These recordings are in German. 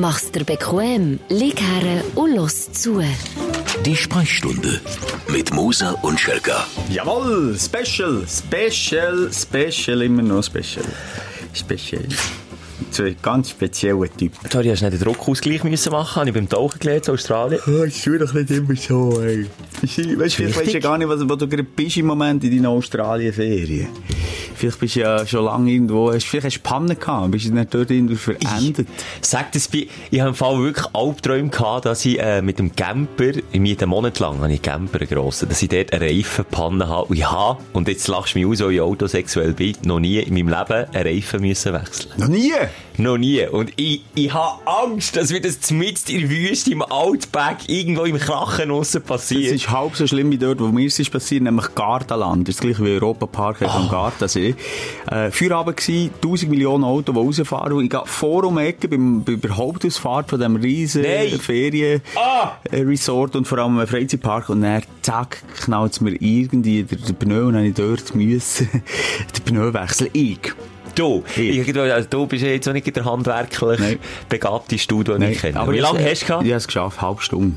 Mach's dir bequem, lieg her und los zu. Die Sprechstunde mit Musa und Schelga. Jawohl, Special, Special, Special, immer noch Special. Special. Zwei ganz spezielle Typen. Sorry, hast du nicht den Druckausgleich müssen machen? Habe ich beim Tauchen gelernt in Australien? Oh, ich tue doch nicht immer so, ey. Weißt du, du ja gar nicht, wo du gerade bist im Moment in deiner Australien-Ferien. Vielleicht bist du ja schon lange irgendwo, hast, vielleicht hast du Pannen gehabt, bist du nicht dort irgendwo verendet. Sag das bei, ich habe im Fall wirklich Albträume gehabt, dass ich äh, mit dem Camper, ich miete einen Monat lang, habe ich Camper grossen, dass ich dort eine Reifenpanne habe. Und ich habe, und jetzt lachst du mich aus, weil ich autosexuell bin, noch nie in meinem Leben einen Reifen müssen wechseln. Noch nie? Noch nie. Und ich, ich habe Angst, dass mir das mitten in der Wüste im Outback irgendwo im Krachen aussen passiert. ist halb so schlimm wie dort, wo mir es ist passiert, nämlich Gardaland. Das ist gleich wie Europa-Park oh. am Gardasee. Äh, Feierabend gsi, 1000 Millionen Autos, die rausfahren. Und ich gehe vor um die Ecke beim, bei der Hauptausfahrt von diesem riesen Nein. Ferien-Resort und vor allem einem Freizeitpark. Und dann, zack, knallt es mir irgendwie der, der Pneu und dann ich dort müssen den Pneu wechseln. Ich. Du, Ich. also, du bist ja jetzt auch nicht der handwerklich Nein. begabte Studio, den ich kenne. Aber Wie lange hast du gehabt? Ich habe es geschafft, halbe Stunde.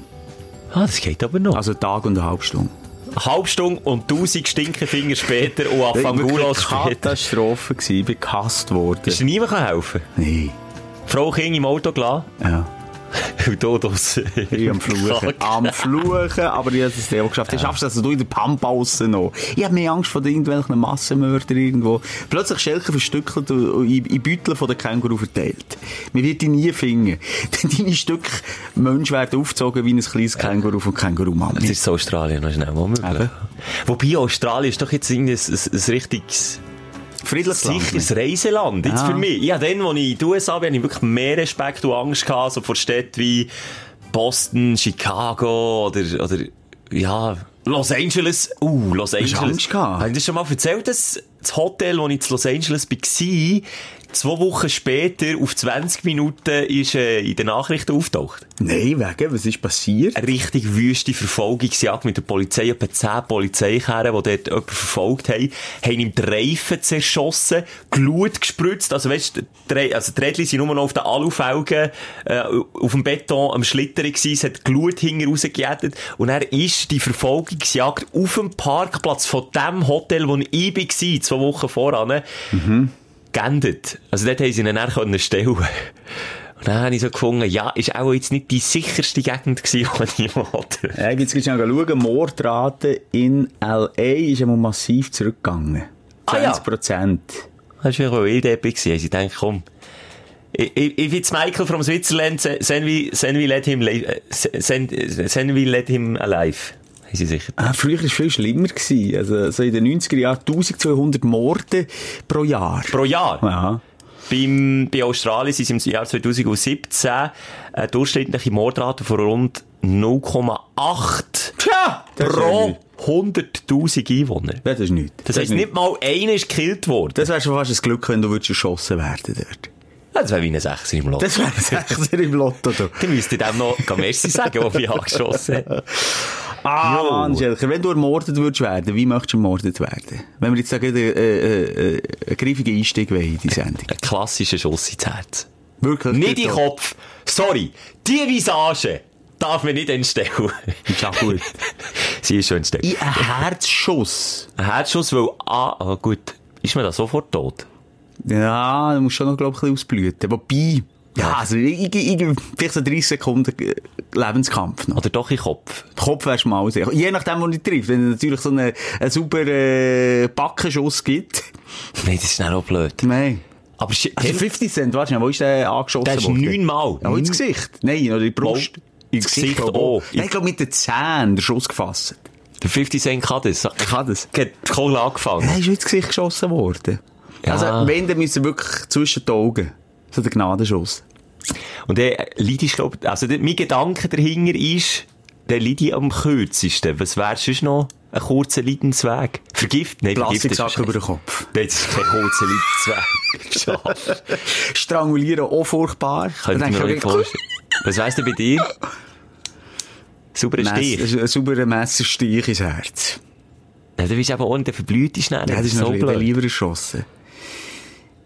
Ah, das geht aber noch. Also Tag und eine halbe Stunde. Eine halbe Stunde und tausend Stinkefinger später und Afangulos später. Katastrophe gewesen, ich bin gehasst worden. Ist dir niemand helfen? Nee, Frau King im Auto gelassen? ja. Du draussen. Ich am Fluchen. am Fluchen, aber ich habe es auch geschafft. Du schaffst das also du in der Pampa raus noch. Ich habe mehr Angst vor irgendwelchen Massenmördern irgendwo. Plötzlich Schelke verstückelt und in, Beuteln von den Känguru verteilt. Man wird die nie finden. Denn deine Stücke Mensch werden aufgezogen wie ein kleines Känguru von Känguru-Mami. Das ist Australien noch schnell. Wobei Australien ist doch jetzt irgendwie ein, ein, ein richtiges Friedliches sicheres Reiseland. Jetzt Ja. für mich. Ja, dann, als ich in die USA bin, habe ich wirklich mehr Respekt und Angst gehabt, so vor Städten wie Boston, Chicago oder, oder, ja, Los Angeles. Uh, Los Hast du Angeles. Angst gehabt? Habe ich dir schon mal erzählt, dass das Hotel, wo ich in Los Angeles war, zwei Wochen später auf 20 Minuten ist, äh, in den Nachrichten auftaucht? Nein, wegen, was ist passiert? eine richtig wüste Verfolgungsjagd mit der Polizei. Etwa 10 Polizeikerren, die dort jemanden verfolgt haben, haben ihm die Reifen zerschossen, Glut gespritzt. Also weißt die, also die Rädchen sind nur noch auf den Alufelgen, äh, auf dem Beton am Schlittern gewesen. Es hat Glut hinten rausgejätet. Und er ist die Verfolgungsjagd auf dem Parkplatz von dem Hotel, wo ich war, zwei Wochen voran, geendet. Also dort haben sie ihn dann stellen Und dann habe ich so gefunden, ja, ist auch jetzt nicht die sicherste Gegend gewesen, die ich wollte. Ja, jetzt gehst du schnell schauen. Mordrate in L.A. ist einmal massiv zurückgegangen. Ah, ja. 20 Prozent. Das war ja wild epic gewesen. Ich dachte, komm. Ich, ich, ich finde Michael from Switzerland, send we, send we let him, send, send we let him alive. Haben sie sicher. Ah, früher war es viel schlimmer. Gewesen. Also, so in den 90er Jahren 1200 Morde pro Jahr. Pro Jahr. Ja. Beim, bei Australien sind es im Jahr 2017 eine durchschnittliche Mordrate von rund 0,8 Tja! Das pro nichts. 100.000 Einwohner. Das ist nichts. Das heisst, nicht mal einer ist gekillt worden. Das wäre schon fast ein Glück, wenn du würdest erschossen werden dort. Das wäre wie ein Sechser im Lot. Das wäre ein Sechser im Lotto. Du. Dann müsst ihr dem noch Merci sagen, ob ich angeschossen habe. Ah, Jo. Mann, Schelker, wenn du ermordet würdest werden, wie möchtest du ermordet werden? Wenn wir jetzt sagen, äh, äh, äh, einen griffigen Einstieg wollen in die Sendung. Ein klassischer Schuss ins Herz. Wirklich? Nicht in. Kopf. Sorry. Die Visage darf man nicht entstellen. Ist ja gut. Sie ist schon entstellt. In einen Herzschuss. Ein Herzschuss, weil, ah, ah, gut. Ist man da sofort tot? Ja, du musst schon noch, glaub ich, ein bisschen ausblüten. Wobei, ja, also, ich, ich, ich, vielleicht so 30 Sekunden äh, Lebenskampf noch. Oder doch in Kopf? Kopf wärst du mal sicher. Je nachdem, wo du trifft. Wenn es natürlich so einen, einen sauberen äh, Backenschuss gibt. Nein, das ist dann auch blöd. Nein. Aber Also 50 Cent, warte schnell, wo ist der angeschossen der ist worden? neunmal. Ja, ins Gesicht. Nein, oder in die Brust. Mal. Ins Gesicht ich. auch. Nein, ich glaube mit den Zähnen den Schuss gefasst. Der 50 Cent kann das. Ich kann das. Hat die Kohle angefangen. Er ist ins Gesicht geschossen worden. Ja. Also, wenn, dann müssen wir wirklich zwischen die Augen. So der Gnadenschuss. Und der Lied ist, glaub, also der, mein Gedanke dahinter ist, der Lied am kürzesten. Was wäre sonst noch ein kurzer Leidensweg? Vergift? Nein, Plastiksack über den. Kopf. Das ist kein kurzer Leidensweg. Strangulieren auch furchtbar. Könnte ich mir nicht du, vorstellen. Was weiss denn bei dir? Sauberer Stich. Ein sauberer Messerstich ins Herz. Ja, du bist eben auch, der verblüht ist. Ja, das ist so noch blöd. lieber erschossen.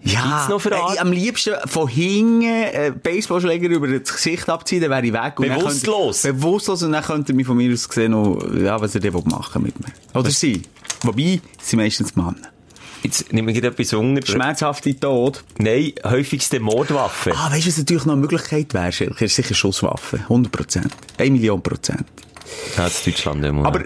Gibt's noch für äh, am liebsten von hinten äh, Baseballschläger über das Gesicht abziehen, dann wäre ich weg. Und Bewusstlos? Könnt, bewusstlos und dann könnte er mich von mir aus gesehen noch, ja, was er denn machen mit mir. Oder sie. Wobei, sie meistens Männer. Jetzt nehmen wir gerade etwas unter. Schmerzhafte Tod. Nein, häufigste Mordwaffe. Ah, weißt du, was natürlich noch eine Möglichkeit wäre, Schelke? Ist sicher Schusswaffe. 100 Prozent. 1 Million Prozent. Ja, das Deutschland immer. Aber,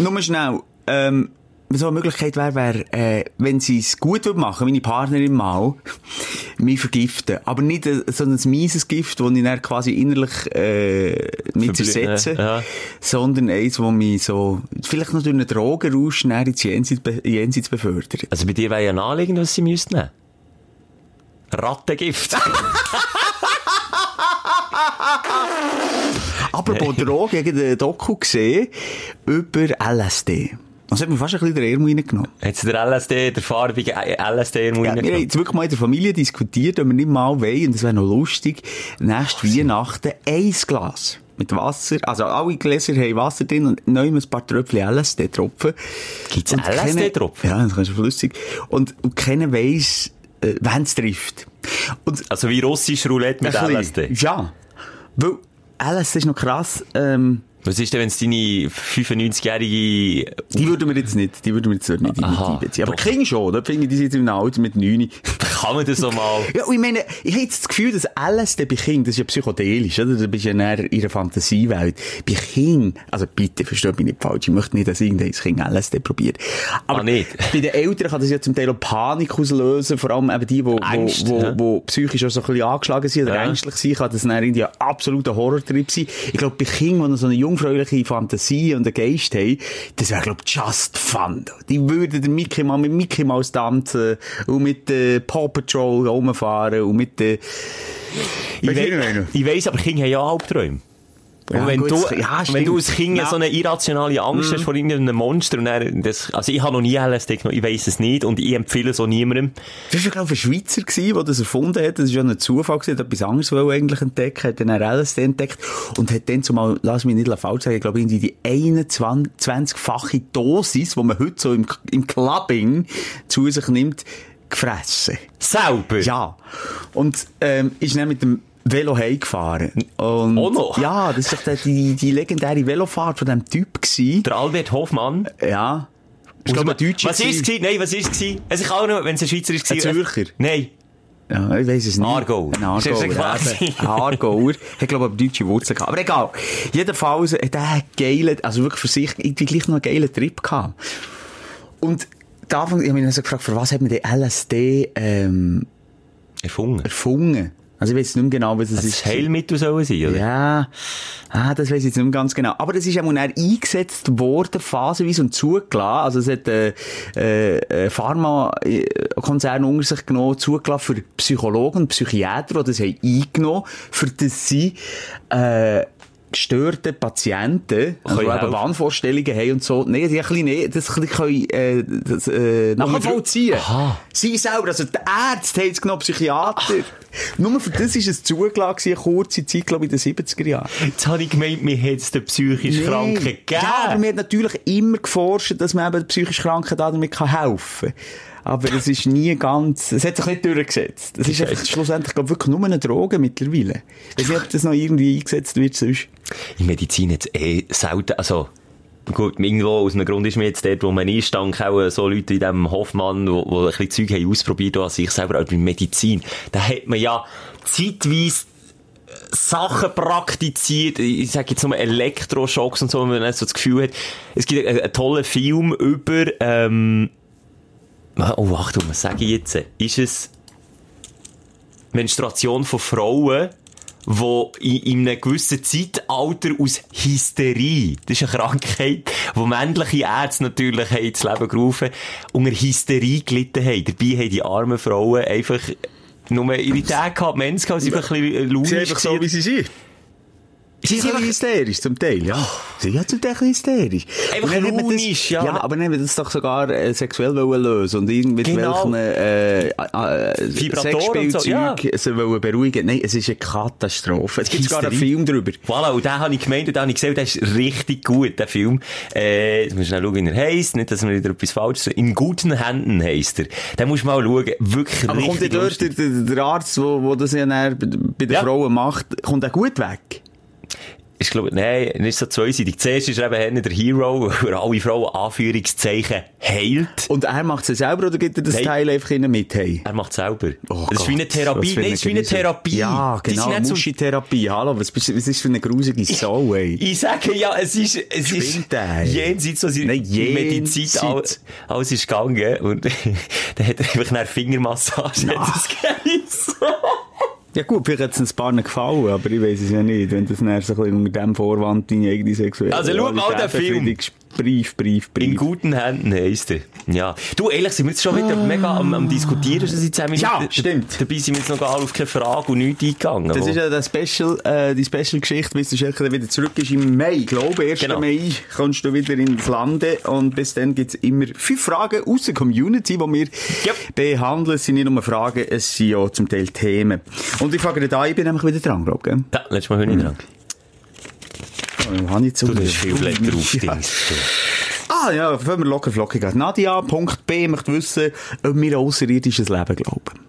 nur schnell, ähm, so eine Möglichkeit wäre, wär, äh, wenn sie es gut machen, meine Partnerin mal, mich vergiften. Aber nicht äh, so ein mieses Gift, das ich dann quasi innerlich, äh, mit Verblü- zersetze, ja. sondern eins, das mich so, vielleicht noch durch einen Drogenrausch näher ins Jenseits, be Jenseits befördert. Also bei dir wäre ja naheliegend, was sie müssten nehmen. Rattengift. Aber bei Drogen, ich habe ein Doku gesehen über LSD. Das hat mir fast ein bisschen den Ärmel reingenommen. Jetzt der LSD, der farbige LSD im Ja, wir haben jetzt wirklich mal in der Familie diskutiert, ob wir nicht mal wollen, und das wäre noch lustig, nächste Weihnachten ein Glas mit Wasser, also alle Gläser haben Wasser drin und neu ein paar Tröpfchen LSD-Tropfen. Gibt's LSD-Tropfen? Ja, das ist flüssig. Und, und keiner weiss, äh, wann es trifft. Und Also wie russisch Roulette mit LSD. Ja. Weil LSD ist noch krass, ähm, Was ist denn, wenn es deine 95-jährige... die würden wir jetzt nicht, die würden wir jetzt nicht einbeziehen. Aber King schon, da finde ich, die sind jetzt im Alter mit 9. Kann man das so mal... Ja, und ich meine, ich habe jetzt das Gefühl, dass LSD bei Kindern, das ist ja psychedelisch, oder? Du bist ja näher in ihrer Fantasiewelt. Bei Kindern, also bitte, versteht mich nicht falsch, ich möchte nicht, dass irgendein Kind LSD probiert. Aber Ah, nicht? bei den Eltern kann das ja zum Teil auch Panik auslösen, vor allem eben die, die, wo, wo, ja. wo psychisch auch so ein bisschen angeschlagen sind oder Ja. ängstlich sind, kann das dann irgendwie ein absoluter Horrortrip sein. Ich glaube, bei Kindern, die noch so eine jungfräuliche Fantasie und einen Geist haben, das wäre, glaube ich, just fun. Die würden den Mickey mal mit Mickey Mouse tanzen und mit äh, Paw Patrol rumfahren und mit äh, Ich, meine? ich weiss, aber Kinder haben ja Albträume. Ja, und wenn, gut, du, ja, wenn du als Kind Ja. So eine irrationale Angst hast vor irgendeinem Monster und dann, das, also ich habe noch nie LSD genommen, ich weiss es nicht und ich empfehle es auch niemandem. Das war, glaube ich, ein Schweizer, gewesen, der das erfunden hat. Das war ja ein Zufall, gewesen, hat etwas anderes wollte eigentlich entdecken, hat dann LSD entdeckt und hat dann zumal, lass mich nicht falsch sagen, ich glaube, irgendwie die 21-fache Dosis, die man heute so im, im Clubbing zu sich nimmt, gefressen. Selber? Ja. Und, ähm, ist dann mit dem Velo heimgefahren. Und, Auch noch? Ja, das war doch die, die legendäre Velofahrt von diesem Typ gewesen. Der Albert Hofmann. Ja. Ich glaube, Deutscher. Was ist es? Nein, was ist es? Also ich auch noch, wenn es ein Schweizer ist. Ein Zürcher? Nein. Ja, ich weiss es nicht. Aargau. Ein Aargauer. Ein Aargauer. Hat, glaube ich, deutsche Wurzeln gehabt. Aber egal. Jedenfalls hat er geilen, also wirklich für sich, irgendwie gleich noch einen geilen Trip gehabt. Und da ich habe mich dann so gefragt, für was hat man den LSD, ähm, Erfunden. erfunden? Also ich weiß nicht mehr genau, was es Das ist. ist Heilmittel sollen sein, oder? Ja, ah, das weiß ich jetzt nicht mehr ganz genau. Aber das ist auch dann eingesetzt worden, phasenweise und zugelassen. Also es hat äh, äh, Pharmakonzerne unter sich genommen, zugelassen für Psychologen und Psychiater, die das haben eingenommen, für das sie äh, gestörte Patienten, also die eben. Wahnvorstellungen haben und so, nee, die ein bisschen, nee, das können, äh, das, äh, nachvollziehen. Aha. Sie selber, also die Ärzte haben es genommen, Psychiater. Nur für das ist es zugelassen, eine kurze Zeit, glaube ich, in den 70er Jahren. Jetzt habe ich gemeint, mir hätte es den psychisch Kranken gegeben. Ja, aber wir haben natürlich immer geforscht, dass man eben den psychisch Kranken damit helfen kann. Aber es ist nie ganz, es hat sich nicht durchgesetzt. Es ist einfach schlussendlich, glaube ich, wirklich nur eine Droge mittlerweile. Ich weiß nicht, ob das noch irgendwie eingesetzt wird sonst. In Medizin jetzt eh selten, also, gut, irgendwo aus einem Grund ist mir jetzt dort, wo man einstank, auch so Leute wie dem Hoffmann, wo, wo ein bisschen Zeug haben ausprobiert, als ich selber, aber in Medizin, da hat man ja zeitweise Sachen praktiziert, ich sage jetzt nur Elektroschocks und so, wenn man dann so das Gefühl hat, es gibt einen, einen tollen Film über, ähm, oh, Achtung, was sage ich jetzt? Ist es Menstruation von Frauen, wo in, in einem gewissen Zeitalter aus Hysterie, das ist eine Krankheit, wo männliche Ärzte natürlich haben ins Leben gerufen, unter Hysterie gelitten haben. Dabei haben die armen Frauen einfach nur ihre Tage gehabt, Mens gehabt, sie einfach ein bisschen launisch gewesen. sie sind. Sie sind hysterisch, zum Teil, ja. Sie sind ja zum Teil hysterisch. Einfach launisch, ja. Ja, aber dann haben das doch sogar äh, sexuell wollen lösen und irgendwie Genau. welchen äh, äh, Vibratoren und so, ja. Sexspielzeug sie wollen beruhigen. Nein, es ist eine Katastrophe. Es gibt sogar einen. Film darüber. Voilà, und den habe ich gemeint und den habe ich gesehen, der ist richtig gut, der Film. Äh, jetzt musst du schauen, wie er heisst, nicht, dass wir wieder etwas falsch sagen. In guten Händen heisst er. Den musst du mal schauen, wirklich Aber kommt dort, der, der, der Arzt, der, das ja bei den Ja. Frauen macht, kommt er gut weg? Ich glaube, nein, nicht so zweiseitig. Zuerst ist er eben Henry der Hero, wo er alle Frauen Anführungszeichen heilt. Und er macht es selber oder gibt er das Nein. Teil einfach ihnen mit? Hey? Er macht selber. Oh das ist wie eine Therapie. Nein, das ist wie eine. Therapie. Ja, genau, so- Muschi-Therapie. Hallo, was, bist, was ist für eine gruselige Sau, ey? Ich sage ja, es ist, es ist der? jenseits, was in Nein, in Medizin alles, alles ist gegangen. Und dann hat er einfach eine Fingermassage. Hat das. Ja gut, vielleicht hat es ein paar gefallen, aber ich weiß es ja nicht, wenn das dann so ein bisschen unter dem Vorwand deine eigene sexuelle Also, schau mal den Film. Brief, Brief, Brief. In guten Händen heisst er. Ja. Du, ehrlich, sind wir jetzt schon wieder mega am, am diskutieren, seit 10 Minuten. Ja, stimmt. Dabei sind wir jetzt noch gar auf keine Frage und nichts eingegangen. Das Wo- ist ja der Special, äh, die Special-Geschichte, bis der dann wieder zurück ist im Mai. Ich glaube, 1. Genau. Mai kommst du wieder ins Lande und bis dann gibt's immer fünf Fragen aus der Community, die wir Yep. behandeln. Es sind nicht nur Fragen, es sind ja zum Teil Themen. Und ich frage dich da, ich bin nämlich wieder dran, glaube ich. Ja, letztes Mal bin ich dran. Gell? Habe ich so Du, das ist viel Blätter drauf, Ja. Ah ja, fangen wir locker flockig an. Nadia.b möchte wissen, ob wir an außerirdisches Leben glauben.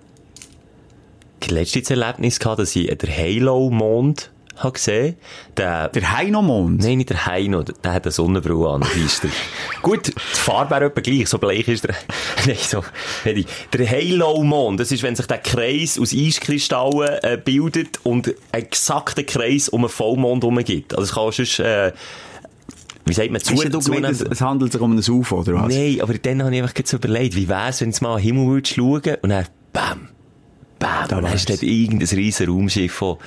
Ich hatte letztens ein Erlebnis gehabt, dass ich den Halo-Mond habe gesehen. Der, Der Heinomond. Nein, nicht der Heino, der hat eine Sonnenbrille an, weisst du. Gut, die Farbe wäre etwa gleich, so bleich ist der. Nein, so, ich. Der Halo-Mond, das ist, wenn sich der Kreis aus Eiskristallen äh, bildet und ein exakter Kreis um einen Vollmond herum gibt. Also es kann sonst, äh, wie sagt man, zu, du gemeint, es, handelt sich um ein UFO, oder was? Nein, aber dann habe ich einfach so überlegt, wie wär's, wenn du mal an den Himmel würdest schauen und dann, bam, bam, Da und dann wär's. dort irgendein riesen Raumschiff von,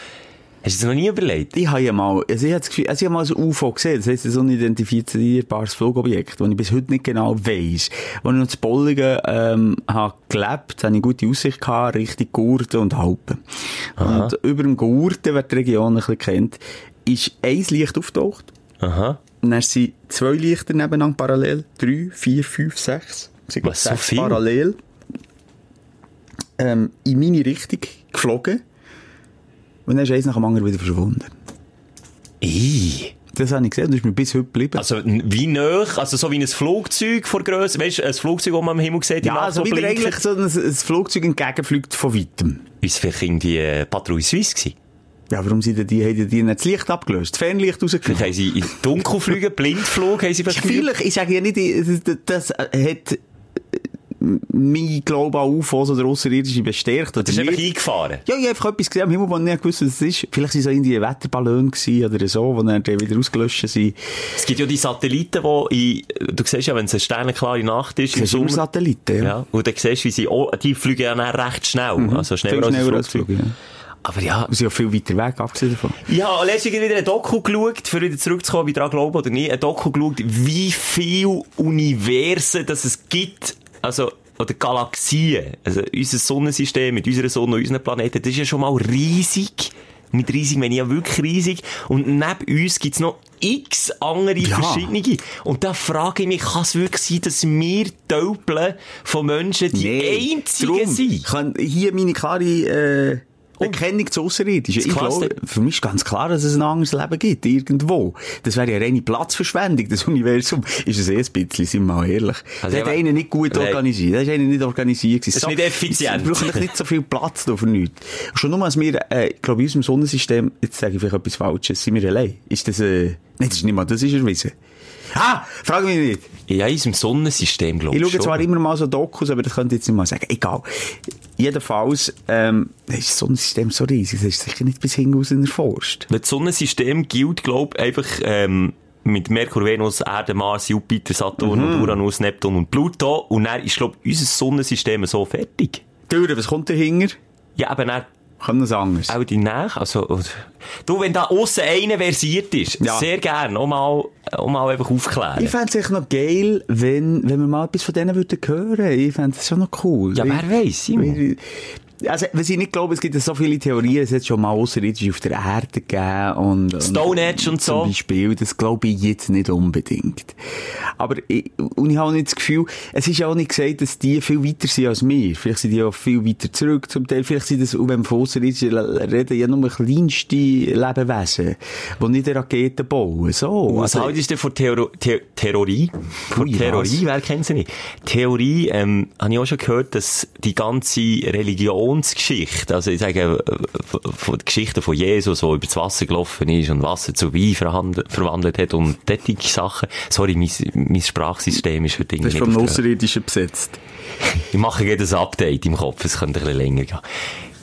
hast du das noch nie überlegt? Ich habe ja mal, also ich habe das Gefühl, also ich habe mal so ein UFO gesehen, das heisst ein unidentifizierbares Flugobjekt, das ich bis heute nicht genau weiss. Als ich noch zu Bolligen, ähm, habe gelebt, habe ich gute Aussicht gehabt, Richtung Gurten und Alpen. Und über dem Gurten, wer die Region ein bisschen kennt, ist ein Licht aufgetaucht. Aha. Und dann sind zwei Lichter nebeneinander parallel. Drei, vier, fünf, sechs. Ich, Was, so sechs viel? parallel. Ähm, in meine Richtung geflogen. Und dann ist eins nach dem anderen wieder verschwunden. Ih. Das habe ich gesehen, das ist mir bis heute geblieben. Also, wie nöch, also so wie ein Flugzeug vor Grösse, weißt du, ein Flugzeug, das man am Himmel sieht, ja, also wieder blinkt. eigentlich so ein, ein Flugzeug entgegenfliegt von weitem. Ist vielleicht irgendwie äh, Patrouille Suisse gewesen? Ja, warum sind die, haben die nicht das Licht abgelöst? Das Fernlicht Vielleicht rausgenommen? haben sie in Dunkelflüge, Blindflug, haben sie vielleicht Vielleicht, ich sage ja nicht, das, das hat mein Glaube an UFOs oder Außerirdische bestärkt. Oder Das ist einfach eingefahren. Ja, ich habe einfach etwas gesehen am Himmel, wo ich nicht gewusst was es ist. Vielleicht waren es irgendwie Wetterballon oder so, die dann wieder ausgelöscht sind. Es gibt ja die Satelliten, die in, du siehst ja, wenn es eine sternenklare Nacht ist, im Sommer, Satelliten, ja. ja, und dann siehst du, wie sie, oh, die fliegen ja dann recht schnell, also schneller, als schneller als Flugzeug. Flug, ja. Aber ja, sie sind ja viel weiter weg, abgesehen davon. Ich habe letztens wieder ein Doku geschaut, für wieder zurückzukommen, ob ich daran glaube oder nicht, ein Doku geschaut, wie viel Universen das es gibt, also, oder Galaxien, also unser Sonnensystem mit unserer Sonne und unseren Planeten, das ist ja schon mal riesig. Mit riesig meine ich ja wirklich riesig. Und neben uns gibt's noch x andere Ja. verschiedene. Und da frage ich mich, kann es wirklich sein, dass wir Tölpeln von Menschen die einzigen Drum sind? Kann hier meine klare äh, Bekennung zu Außerirdischen. Ich glaube, für mich ist ganz klar, dass es ein anderes Leben gibt, irgendwo. Das wäre ja reine Platzverschwendung, das Universum. Ist es eh ein bisschen, sind wir mal ehrlich. Also, das hat ja, einer nicht gut Nein. organisiert. Das ist einer nicht organisiert. Das ist nicht effizient. Wir brauchen nicht so viel Platz da für nichts. Schon nur, als wir, äh, ich glaube, in unserem Sonnensystem, jetzt sage ich vielleicht etwas Falsches, sind wir allein. Ist das, äh, nein, das ist nicht mal, das ist erwiesen. Ah, frag mich nicht. Ja, in unserem Sonnensystem, glaube Ich ich. schaue zwar immer mal so Dokus, aber das könnte ich jetzt nicht mal sagen. Egal. Jedenfalls, ähm, ist das Sonnensystem so riesig, das ist sicher nicht bis hinaus erforscht. Das Sonnensystem gilt, glaub einfach, ähm, mit Merkur, Venus, Erde, Mars, Jupiter, Saturn Mhm. und Uranus, Neptun und Pluto. Und dann ist, glaub unser Sonnensystem so fertig. Dürre, was kommt dahinter? Ja, aber Kann das anders? auch die Nach, also, du, wenn da aussen einer versiert ist, Ja. sehr gern, auch mal, auch mal einfach aufklären. Ich fände es echt noch geil, wenn, wenn wir mal etwas von denen würden hören. Ich fände es schon noch cool. Ja, wer weiss, Simon? Also, was ich nicht glaube, es gibt ja so viele Theorien, es hat schon mal Außerirdische auf der Erde gegeben und... Stone Age und so. Zum Beispiel, das glaube ich jetzt nicht unbedingt. Aber, ich, und ich habe nicht das Gefühl, es ist ja auch nicht gesagt, dass die viel weiter sind als wir. Vielleicht sind die auch viel weiter zurück zum Teil. Vielleicht sind das, und wenn wir von Außerirdischen reden, ja nur kleinste Lebewesen, die nicht Raketen bauen. So. Was Also, haltest du von Theoro The Theorie? Von Theorie, wer kennt sie nicht? Theorie, ähm, habe ich auch schon gehört, dass die ganze Religionsgeschichte, also ich sage, äh, von- der Geschichte von Jesus, der über das Wasser gelaufen ist und Wasser zu Wein verwandelt hat und solche Sachen. Sorry, mein, mein Sprachsystem ist heute das ist irgendwie vom Außerirdischen besetzt. ich mache jedes Update im Kopf, es könnte ein bisschen länger gehen.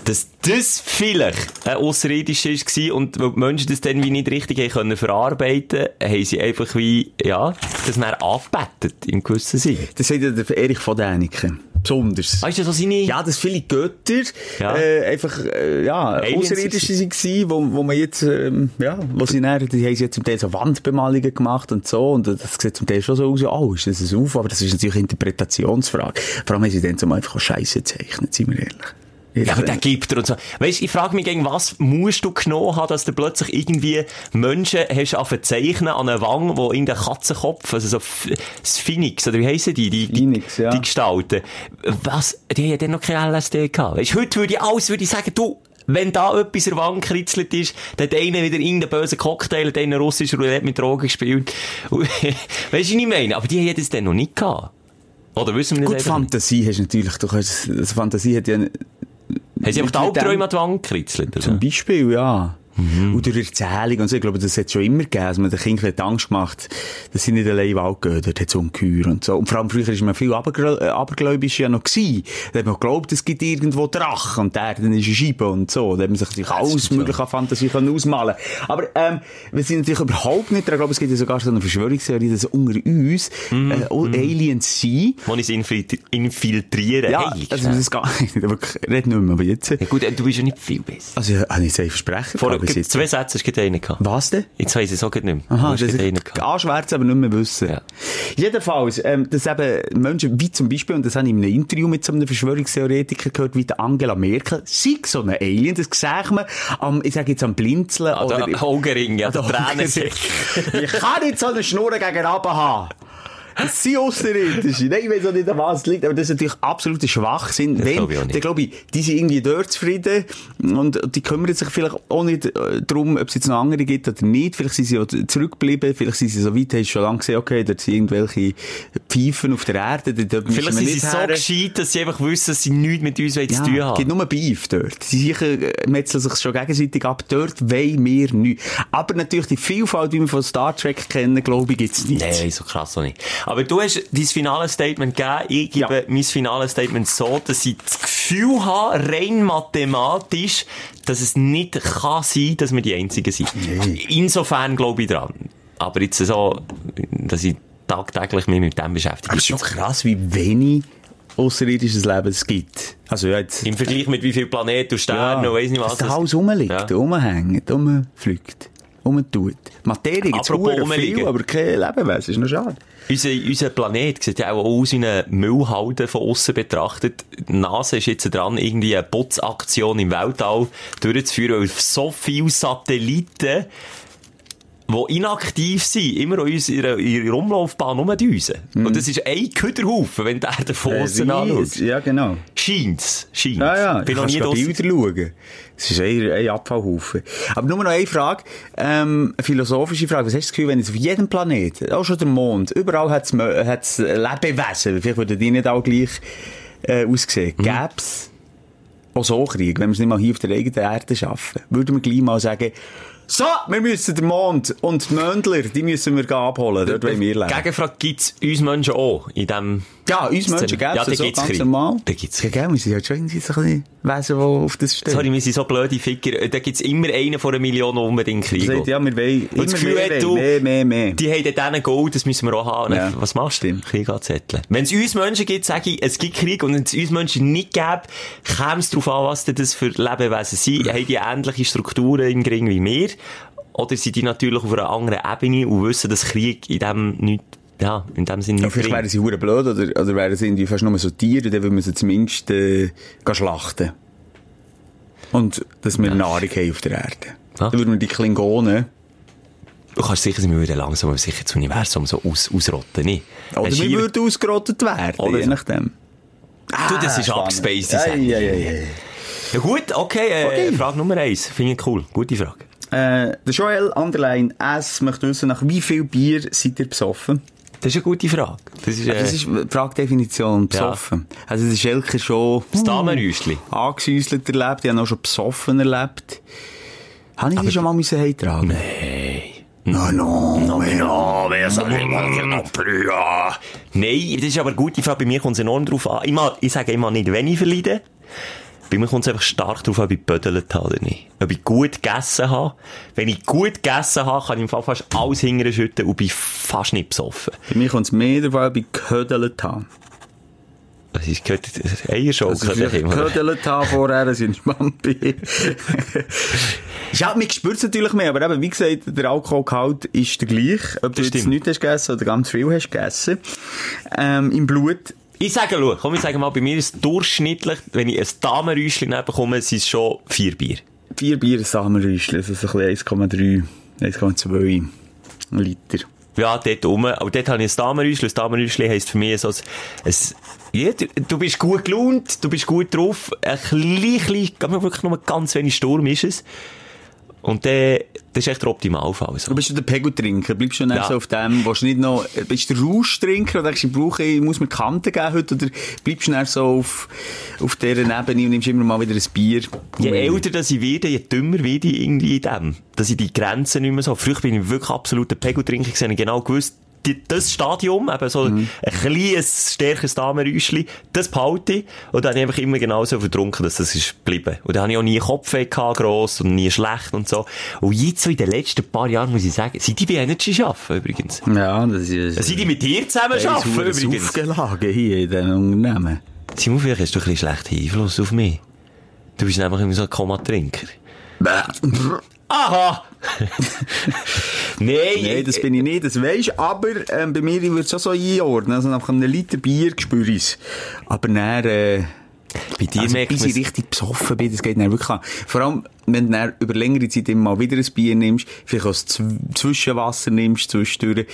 Dass das vielleicht ein Außerirdischer war und weil die Menschen das dann wie nicht richtig haben können verarbeiten, haben sie einfach wie, ja, das dann angebettet, im gewissen Sinn. Das sagt ja der Erich von Däniken. Besonders. Weißt du, so seine... Ja, dass viele Götter Ja. äh, einfach äh, ja, Außerirdische waren, wo, wo man jetzt, ähm, ja, wo sie dann, die haben jetzt zum Teil so Wandbemalungen gemacht und so, und das sieht zum Teil schon so aus, ja, oh, ist das ein UFO, aber das ist natürlich eine Interpretationsfrage. Vor allem haben sie dann zum einfach Scheiße gezeichnet, sind wir ehrlich. Ja, aber der gibt er und so. Weißt, ich frage mich, gegen was musst du genommen haben, dass du plötzlich irgendwie Menschen hast angefangen zu zeichnen an einer Wange, wo irgendein Katzenkopf, also so das Phoenix, oder wie heissen die? Die, die, Phoenix, ja. die Gestalten. Was? Die haben ja dann noch kein LSD gehabt. Weißt, heute würde ich alles, würde ich sagen, du, wenn da etwas an der Wand gekritzelt ist, dann hat einer wieder irgendeinen bösen Cocktail, hat einer russische Roulette mit Drogen gespielt. Weißt du, was ich meine? Aber die haben das dann noch nicht gehabt. Oder wissen wir das Gut? Fantasie hast du natürlich, du kannst, also Fantasie hat ja, Haben sie einfach die Albträume an die Wand gekritzelt? oder? Zum Beispiel, ja. Und durch Erzählung und so, ich glaube, das hat schon immer gegeben, dass man den Kindern Angst gemacht, dass sie nicht allein in den Wald gehen, dort hat es Ungeheuer und so. Und vor allem früher ist man viel äh, abergläubisch ja noch gewesen. Da hat man geglaubt, es gibt irgendwo Drachen und der dann ist eine Scheibe und so. Da hat man sich natürlich alles mögliche an Fantasie können ausmalen Aber, ähm, wir sind natürlich überhaupt nicht dran. Ich glaube, es gibt ja sogar so eine Verschwörungstheorie, dass unter uns, äh, all Aliens sind. Es infiltri infiltrieren. Ja, hey, also, das gar nicht, wirklich, red nicht mehr, aber jetzt. ja, gut, äh, du bist ja nicht viel besser. Also, habe ich jetzt ein Versprechen Vor bis gibt jetzt. zwei Sätze du gerade einen gehabt. Was denn? Jetzt weiss ich es auch nicht mehr. Aha, das gerade einen gehabt. anschwärzen, aber nicht mehr wissen. Ja. Jedenfalls, ähm, dass eben Menschen, wie zum Beispiel, und das habe ich in einem Interview mit so einem Verschwörungstheoretiker gehört, wie der Angela Merkel, sei so eine Alien, das sieht man am, ich sage jetzt am Blinzeln An oder... der Augenring, ja, der der Tränen Augenring. Ich kann nicht so eine Schnur gegen Raben haben. Das sind Außerirdische. Nein, ich weiß auch nicht, an was es liegt, aber das ist natürlich absoluter Schwachsinn. Das Wenn, glaube ich auch nicht. dann glaube ich, die sind irgendwie dort zufrieden und die kümmern sich vielleicht auch nicht äh, darum, ob es jetzt noch andere gibt oder nicht. Vielleicht sind sie auch zurückgeblieben, vielleicht sind sie so weit, haben schon lange gesehen, okay, dort sind irgendwelche Pfeifen auf der Erde, dort Vielleicht sind sie so gescheit, dass sie einfach wissen, dass sie nichts mit uns wollen zu tun Ja, es gibt haben. nur Beef dort. Sie sicher äh, metzeln sich schon gegenseitig ab. Dort wollen wir nichts. Aber natürlich die Vielfalt, wie wir von Star Trek kennen, glaube ich, gibt's nicht. Nein, so krass auch nicht. Aber du hast dein finales Statement gegeben. Ich gebe Ja. mein finales Statement so, dass ich das Gefühl habe, rein mathematisch, dass es nicht kann sein, dass wir die Einzigen sind. Insofern glaube ich dran. Aber jetzt so, dass ich tagtäglich mich mit dem beschäftige. Aber es ist schon krass, wie wenig außerirdisches Leben es gibt. Also ja, jetzt... Im Vergleich mit wie viel Planeten und Sternen und weiss nicht was. Dass da alles rumliegt, Ja. rumhängt, rumfliegt, rumtut. Materie verdammt rumliegen. viel, aber kein Lebewesen. Ist noch schade. Unser, unser Planet sieht ja auch aus wie eine Müllhalde von außen betrachtet. Die NASA ist jetzt dran, irgendwie eine Putzaktion im Weltall durchzuführen, weil so viele Satelliten, die inaktiv sind, immer in ihrer, ihrer Umlaufbahn rumdüsen. Und das ist ein Köderhaufen, wenn der von außen anschaut. Ja, genau. Scheint's. Scheint's. Ja, ja, Bin du noch nie. Bilder schauen. Es ist ein, ein Abfallhaufen. Aber nur noch eine Frage, ähm, eine philosophische Frage. Was hast du das Gefühl, wenn jetzt auf jedem Planeten, auch schon der Mond, überall hat es Lebewesen, vielleicht würden die nicht auch gleich äh, aussehen, Mhm. gäb's auch so Krieg, wenn wir es nicht mal hier auf der eigenen Erde schaffen, würden wir gleich mal sagen, so, wir müssen den Mond und die Möndler, die müssen wir abholen, dort wollen wir leben. Gegenfrage gibt's uns Menschen auch in dem Ja, uns Menschen gäbe Ja, es da so gibt's ganz Krieg. normal. Da gibt's Ja, gell, wir sind halt schon irgendwie so ein bisschen Wesen, die auf das stehen. Sorry, wir sind so blöde Ficker. Da gibt's immer einen von einer Million, der unbedingt Krieg sagt, ja, wir wollen immer das Gefühl mehr, du, mehr, mehr, mehr. die haben diesen Gold, das müssen wir auch haben. Ja. Was machst du? Stimmt. Krieg anzetteln. Wenn es uns Menschen gibt, sage ich, es gibt Krieg, und wenn es uns Menschen nicht gäbe, käme es darauf an, was das für Lebewesen sind. haben die ähnliche Strukturen im Gring wie wir? Oder sind die natürlich auf einer anderen Ebene und wissen, dass Krieg in dem nicht, ja, in dem Sinne Ja, vielleicht wären sie hure blöd, oder, oder wären sie irgendwie fast nur so Tiere, dann würden wir sie zumindest, äh, schlachten. Und dass wir Nahrung haben auf der Erde. Ja. Dann würden wir die Klingonen, Du kannst sicher sein, wir würden langsam aber sicher das Universum so aus, ausrotten, nicht? oder wir hier- würden ausgerottet werden, Oder je nachdem. Du, das ist spannend. abgespaced, Ja, ja, ja, ja. Ja gut, okay, äh, Okay. Frage Nummer eins. Finde ich cool. Gute Frage. Äh, der Joel Underline S möchte wissen, nach wie viel Bier seid ihr besoffen? Das ist eine gute Frage. Das ist, äh, Das ist die Fragedefinition, besoffen. Also, das ist Elke schon das Damenrüstli. angesäuselt erlebt, ich habe auch schon besoffen erlebt. Habe ich die schon mal müssen heimtragen? Nein. No, no, no, Ja, wer soll ich mal ja. Nein, das ist aber gute Frage. Bei mir kommt es enorm drauf an. Ich, mag, ich sage immer nicht, wenn ich verleide. Bei mir kommt es einfach stark drauf an, ob ich gebödelt habe oder nicht. Ob ich gut gegessen habe. Wenn ich gut gegessen habe, kann ich im Fall fast alles hinterher schütten und bin fast nicht besoffen. Bei mir kommt es mehr davon, ob ich gehödelt habe. Das ist gehört, Eierschaukel. Also, ich gehödelt habe vorher, dass ich entspannt bin. ja, man spürt es natürlich mehr, aber eben, wie gesagt, der Alkoholgehalt ist der gleich. Ob du Das jetzt stimmt. nichts hast gegessen oder ganz viel hast gegessen. Ähm, Im Blut. Ich sage, schau, komm, ich sage mal, bei mir ist es durchschnittlich, wenn ich ein Damenräuschchen bekomme, sind es schon vier Bier. Vier Bier Samenrüschli, also so ein bisschen 1,3, 1,2 Liter. Ja, dort rum. Aber dort habe ich ein Damenräuschchen. Ein Damenräuschchen heisst für mich so ein, ein ja, du, du bist gut gelaunt, du bist gut drauf. Ein klein, klein, wirklich nur ganz wenig Sturm ist es. Und dann, das ist echt der Optimalfall. So. Du bist du der Pegel-Trinker, bleibst du nicht Ja. so auf dem, du nicht noch, bist du der Rausch-Trinker oder denkst ich brauche, ich muss mir Kanten geben heute, oder bleibst du dann so auf, auf dieser Ebene und nimmst immer mal wieder ein Bier? Je älter das ich werde, je dümmer werde ich irgendwie in dem. Dass ich die Grenzen nicht mehr so. Früher bin ich wirklich absoluter Pegeltrinker gewesen. Genau gewusst, die, das Stadium, eben so ein kleines, stärkeres Damenräuschli, das behalte ich. Und dann habe ich einfach immer genauso vertrunken, dass das ist geblieben. Und dann habe ich auch nie Kopfweh gehabt, gross, und nie schlecht und so. Und jetzt so in den letzten paar Jahren muss ich sagen, sind die bei Energy arbeiten, übrigens. Ja, das ist, Sind die mit dir zusammen arbeiten, übrigens? Aufgelage hier in diesen Unternehmen. Simon, vielleicht hast du ein bisschen schlechten Einfluss auf mich. Du bist nämlich immer so ein Komma-Trinker. Aha! Nein, Nein, das bin ich nicht, das weisst. Aber ähm, bei mir würde es auch so einordnen. Also nach einem Liter Bier spüre ich es. Aber dann, äh, bei dir also, merkt bis ich richtig besoffen bin, das geht dann wirklich an. Vor allem, wenn du dann über längere Zeit immer mal wieder ein Bier nimmst, vielleicht auch Zw- Zwischenwasser nimmst, zwischendurch,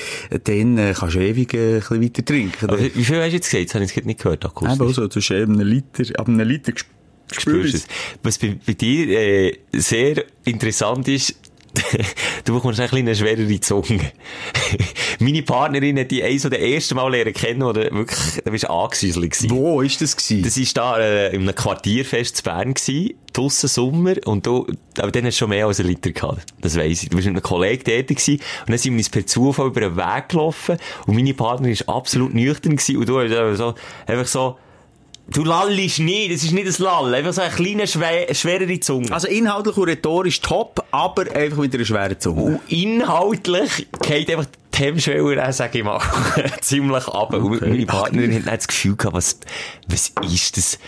dann äh, kannst du ewig äh, ein bisschen weiter trinken. Aber wie viel hast du jetzt gesagt? Das habe ich jetzt nicht gehört, akustisch. Eben also, zwischen einem Liter, ab einem Liter gespürt. Spürst es? Was bei, bei dir äh, sehr interessant ist, du bekommst ein bisschen eine schwerere Zunge. Meine Partnerin hat die eins oder erste Mal lernen kennen, du wirklich, da bist du angesäuselt gewesen. Wo ist das gewesen? Das war da äh, in einem Quartierfest zu Bern gewesen, draussen Sommer, und du, aber dann hast du schon mehr als einen Liter gehabt. Das weiss ich. Du bist mit einem Kollegen dort gewesen, und dann sind wir uns per Zufall über den Weg gelaufen, und meine Partnerin war absolut nüchtern gewesen, und du hast so, einfach so, du lallst nicht, das ist nicht ein Lall, einfach so eine kleine, schwer, schwerere Zunge. Also inhaltlich und rhetorisch top, aber einfach mit einer schweren Zunge. Und inhaltlich geht einfach die Hemmschwelle, äh, sag ich mal, ziemlich ab. Und meine Partnerin hat das Gefühl gehabt, was, was ist das,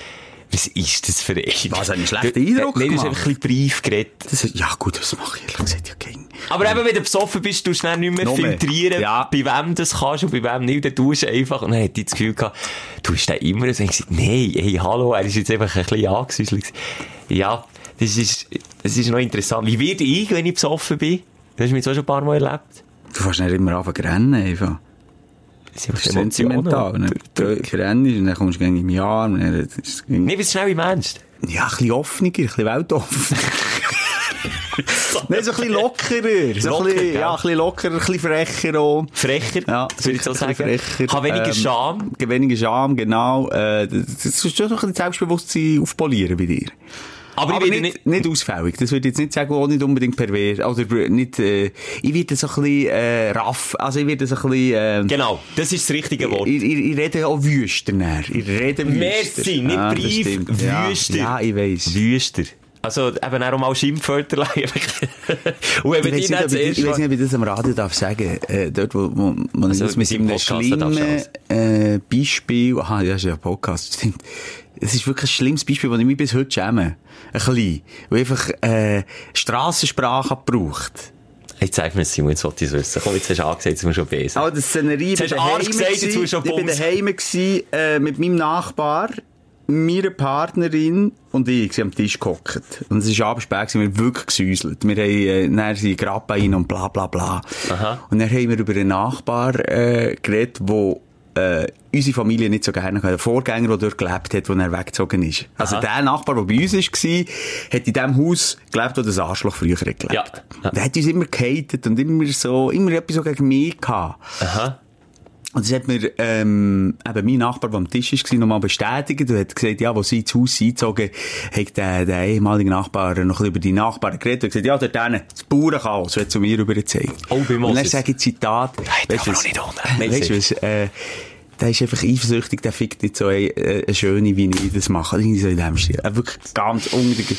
was ist das für ein... Was, hat einen schlechten Eindruck Nein, du hast gemacht? einfach ein bisschen Brief geredet. Das ist, ja gut, das mache ich ehrlich gesagt ja gern. Aber eben, wenn du besoffen bist, tust du dann nicht mehr mehr. filtrieren, Ja. bei wem das kannst und bei wem nicht. Dann tust du einfach, und dann hat die das Gefühl gehabt, du hast immer so gesagt, nein, hey, hallo, er ist jetzt einfach ein bisschen gewesen. Ja, das ist, das ist noch interessant. Wie werde ich, wenn ich besoffen bin? Du hast mich jetzt auch schon ein paar Mal erlebt. Du fährst nicht immer zu rennen, einfach. Das Das ist sentimental. Wenn du rennst und dann kommst du gegen im Jahr. Das Nicht, wie schnell wie meinst ja, ein bisschen offener, ein bisschen weltoffen. Nein, so ein bisschen lockerer. So Locker, ein bisschen, ja, ein bisschen lockerer, ein bisschen frecher auch. Frecher, Ja, das würde ich so sagen. frecher. Hat weniger Ähm, Scham. Weniger Scham, genau. Äh, das ist schon ein bisschen Selbstbewusstsein aufpolieren bei dir. Aber, Aber ich nicht, nicht ausfällig. Das würde ich jetzt nicht sagen, auch nicht unbedingt pervers. Oder nicht, äh, ich werde so ein bisschen, äh, raff. Also ich werde so ein bisschen, äh, Genau, das ist das richtige Wort. ich, ich, ich rede auch wüster. Ich rede wüster. Merci, nicht das Brief, stimmt. Ja, Wüster. Ja, ich weiss. Wüster. Also, eben auch mal Schimpfwörter Und wenn Ich die nicht, ich, ich weiss nicht, ob ich das am Radio darf sagen. Äh, dort, wo, wo man Also, das mit einem du schlimmen äh, Beispiel, aha, ja, ist ja ein Podcast, stimmt. Es ist wirklich ein schlimmes Beispiel, das ich mich bis heute schäme. Ein bisschen. Wo einfach, äh, Strassensprache gebraucht. Hey, zeig mir Simon, jetzt wollte ich es wissen. Komm, jetzt hast du angesagt, jetzt sind wir schon besser. Also, die Szenerie, Jetzt ich hast du daheim gesagt, jetzt musst du auch Ich bin Bums. daheim gewesen, äh, mit meinem Nachbar. Meine Partnerin und ich sind am Tisch gehockt. Und es war abends spät, wir haben wirklich gesäuselt. Wir haben, äh, dann sind Grappa rein und bla, bla, bla. Aha. Und dann haben wir über einen Nachbar, äh, geredet, wo, äh, unsere Familie nicht so gerne hatte. Der Vorgänger, der dort gelebt hat, wo er weggezogen ist. Also Aha. der Nachbar, der bei uns war, hat in dem Haus gelebt, wo das Arschloch früher hat gelebt. Ja. Ja. Der hat uns immer gehatet und immer so, immer etwas so gegen mich gehabt. Aha. Und das hat mir, ähm, eben mein Nachbar, der am Tisch war, nochmal bestätigt und hat gesagt, ja, wo sie ins Haus eingezogen, hat der, der ehemalige Nachbar noch ein bisschen über die Nachbarn geredet und gesagt, ja, dort hinten, das Bauernchaos, wird zu mir rüber gezeigt. Oh, bei Und dann Moses. sage ich Zitat, weisst du was- noch nicht unten. weisst du was, äh, der ist einfach eifersüchtig, der fickt nicht so eine, äh, eine schöne, wie ich das mache. Irgendwie so in dem Stil. Äh, wirklich ganz unruhig.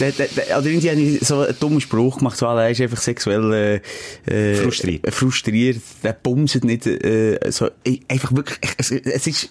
Der, der, der, oder irgendwie habe ich so einen dummen Spruch gemacht, so, er ist einfach sexuell, äh, äh, Frustriert. frustriert. Der bumset nicht, äh, so, äh, einfach wirklich, es, es ist,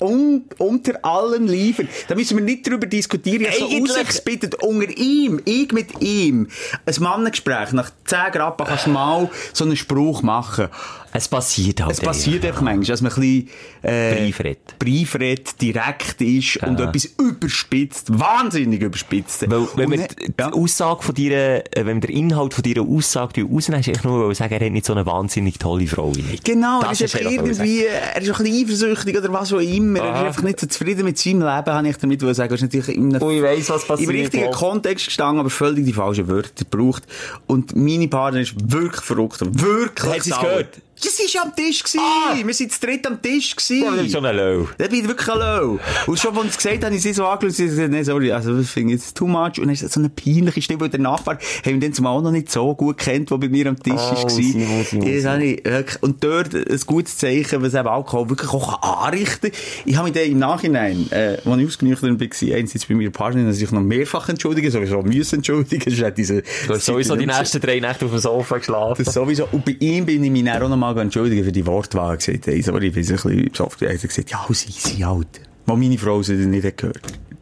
un, unter allen Liefern. Da müssen wir nicht drüber diskutieren. Ich habe so rausgespittet, unter ihm, ich mit ihm, ein Mannengespräch, nach 10 Grad kannst du mal so einen Spruch machen. Es passiert halt. Es passiert einfach manchmal, dass man ein bisschen, äh, Brief redet. Brief redet, direkt ist und etwas überspitzt, wahnsinnig überspitzt. Weil, wenn dann- die ja. Aussage von dir, äh, wenn wir den Inhalt von deiner Aussage rausnehmen, ist eigentlich nur, weil sagen, er hat nicht so eine wahnsinnig tolle Frau. Genau, Das er ist ist was irgendwie, er ist ein bisschen eifersüchtig oder was auch immer. Er ist Aha. einfach nicht so zufrieden mit seinem Leben, habe ich damit sagen. Er ist natürlich in einem, ich weiss, was passiert, Im richtigen Paul. Kontext gestanden, aber völlig die falschen Wörter gebraucht. Und meine Partnerin ist wirklich verrückt. Wirklich. Hat sie's sauer. gehört? Sie war am Tisch. Gewesen. Ah! Wir sind zu dritt am Tisch. Gewesen. Ja, das ist schon ein Low. Da bin ich wirklich ein Low. Und schon, als ich es gesagt habe, habe ich sie so angeschaut, sie gesagt, nee, sorry, also, das finde ich jetzt too much. Und dann ist das so eine peinliche Stimme, weil der Nachbar, haben ihn dann zumal auch noch nicht so gut kennt, der bei mir am Tisch Oh, war. Simon, Simon, Das habe ich Und dort ein gutes Zeichen, was eben Alkohol wirklich auch anrichten kann. Ich habe mich dann im Nachhinein, äh, als ich ausgenüchtert war, einerseits bei meiner Partnerin, sich noch mehrfach entschuldigen, sowieso müssen entschuldigen, sonst hätte diese, Du hast sowieso die nächsten drei Nächte auf dem Sofa geschlafen. das sowieso. Und bei ihm bin ich mich dann auch noch mal entschuldigen für die Wortwahl. Gesagt, hey, sorry, ich bin ein bisschen besoffen. Er hat gesagt, ja, sie sind alt. Wo meine Frau sie nicht gehört.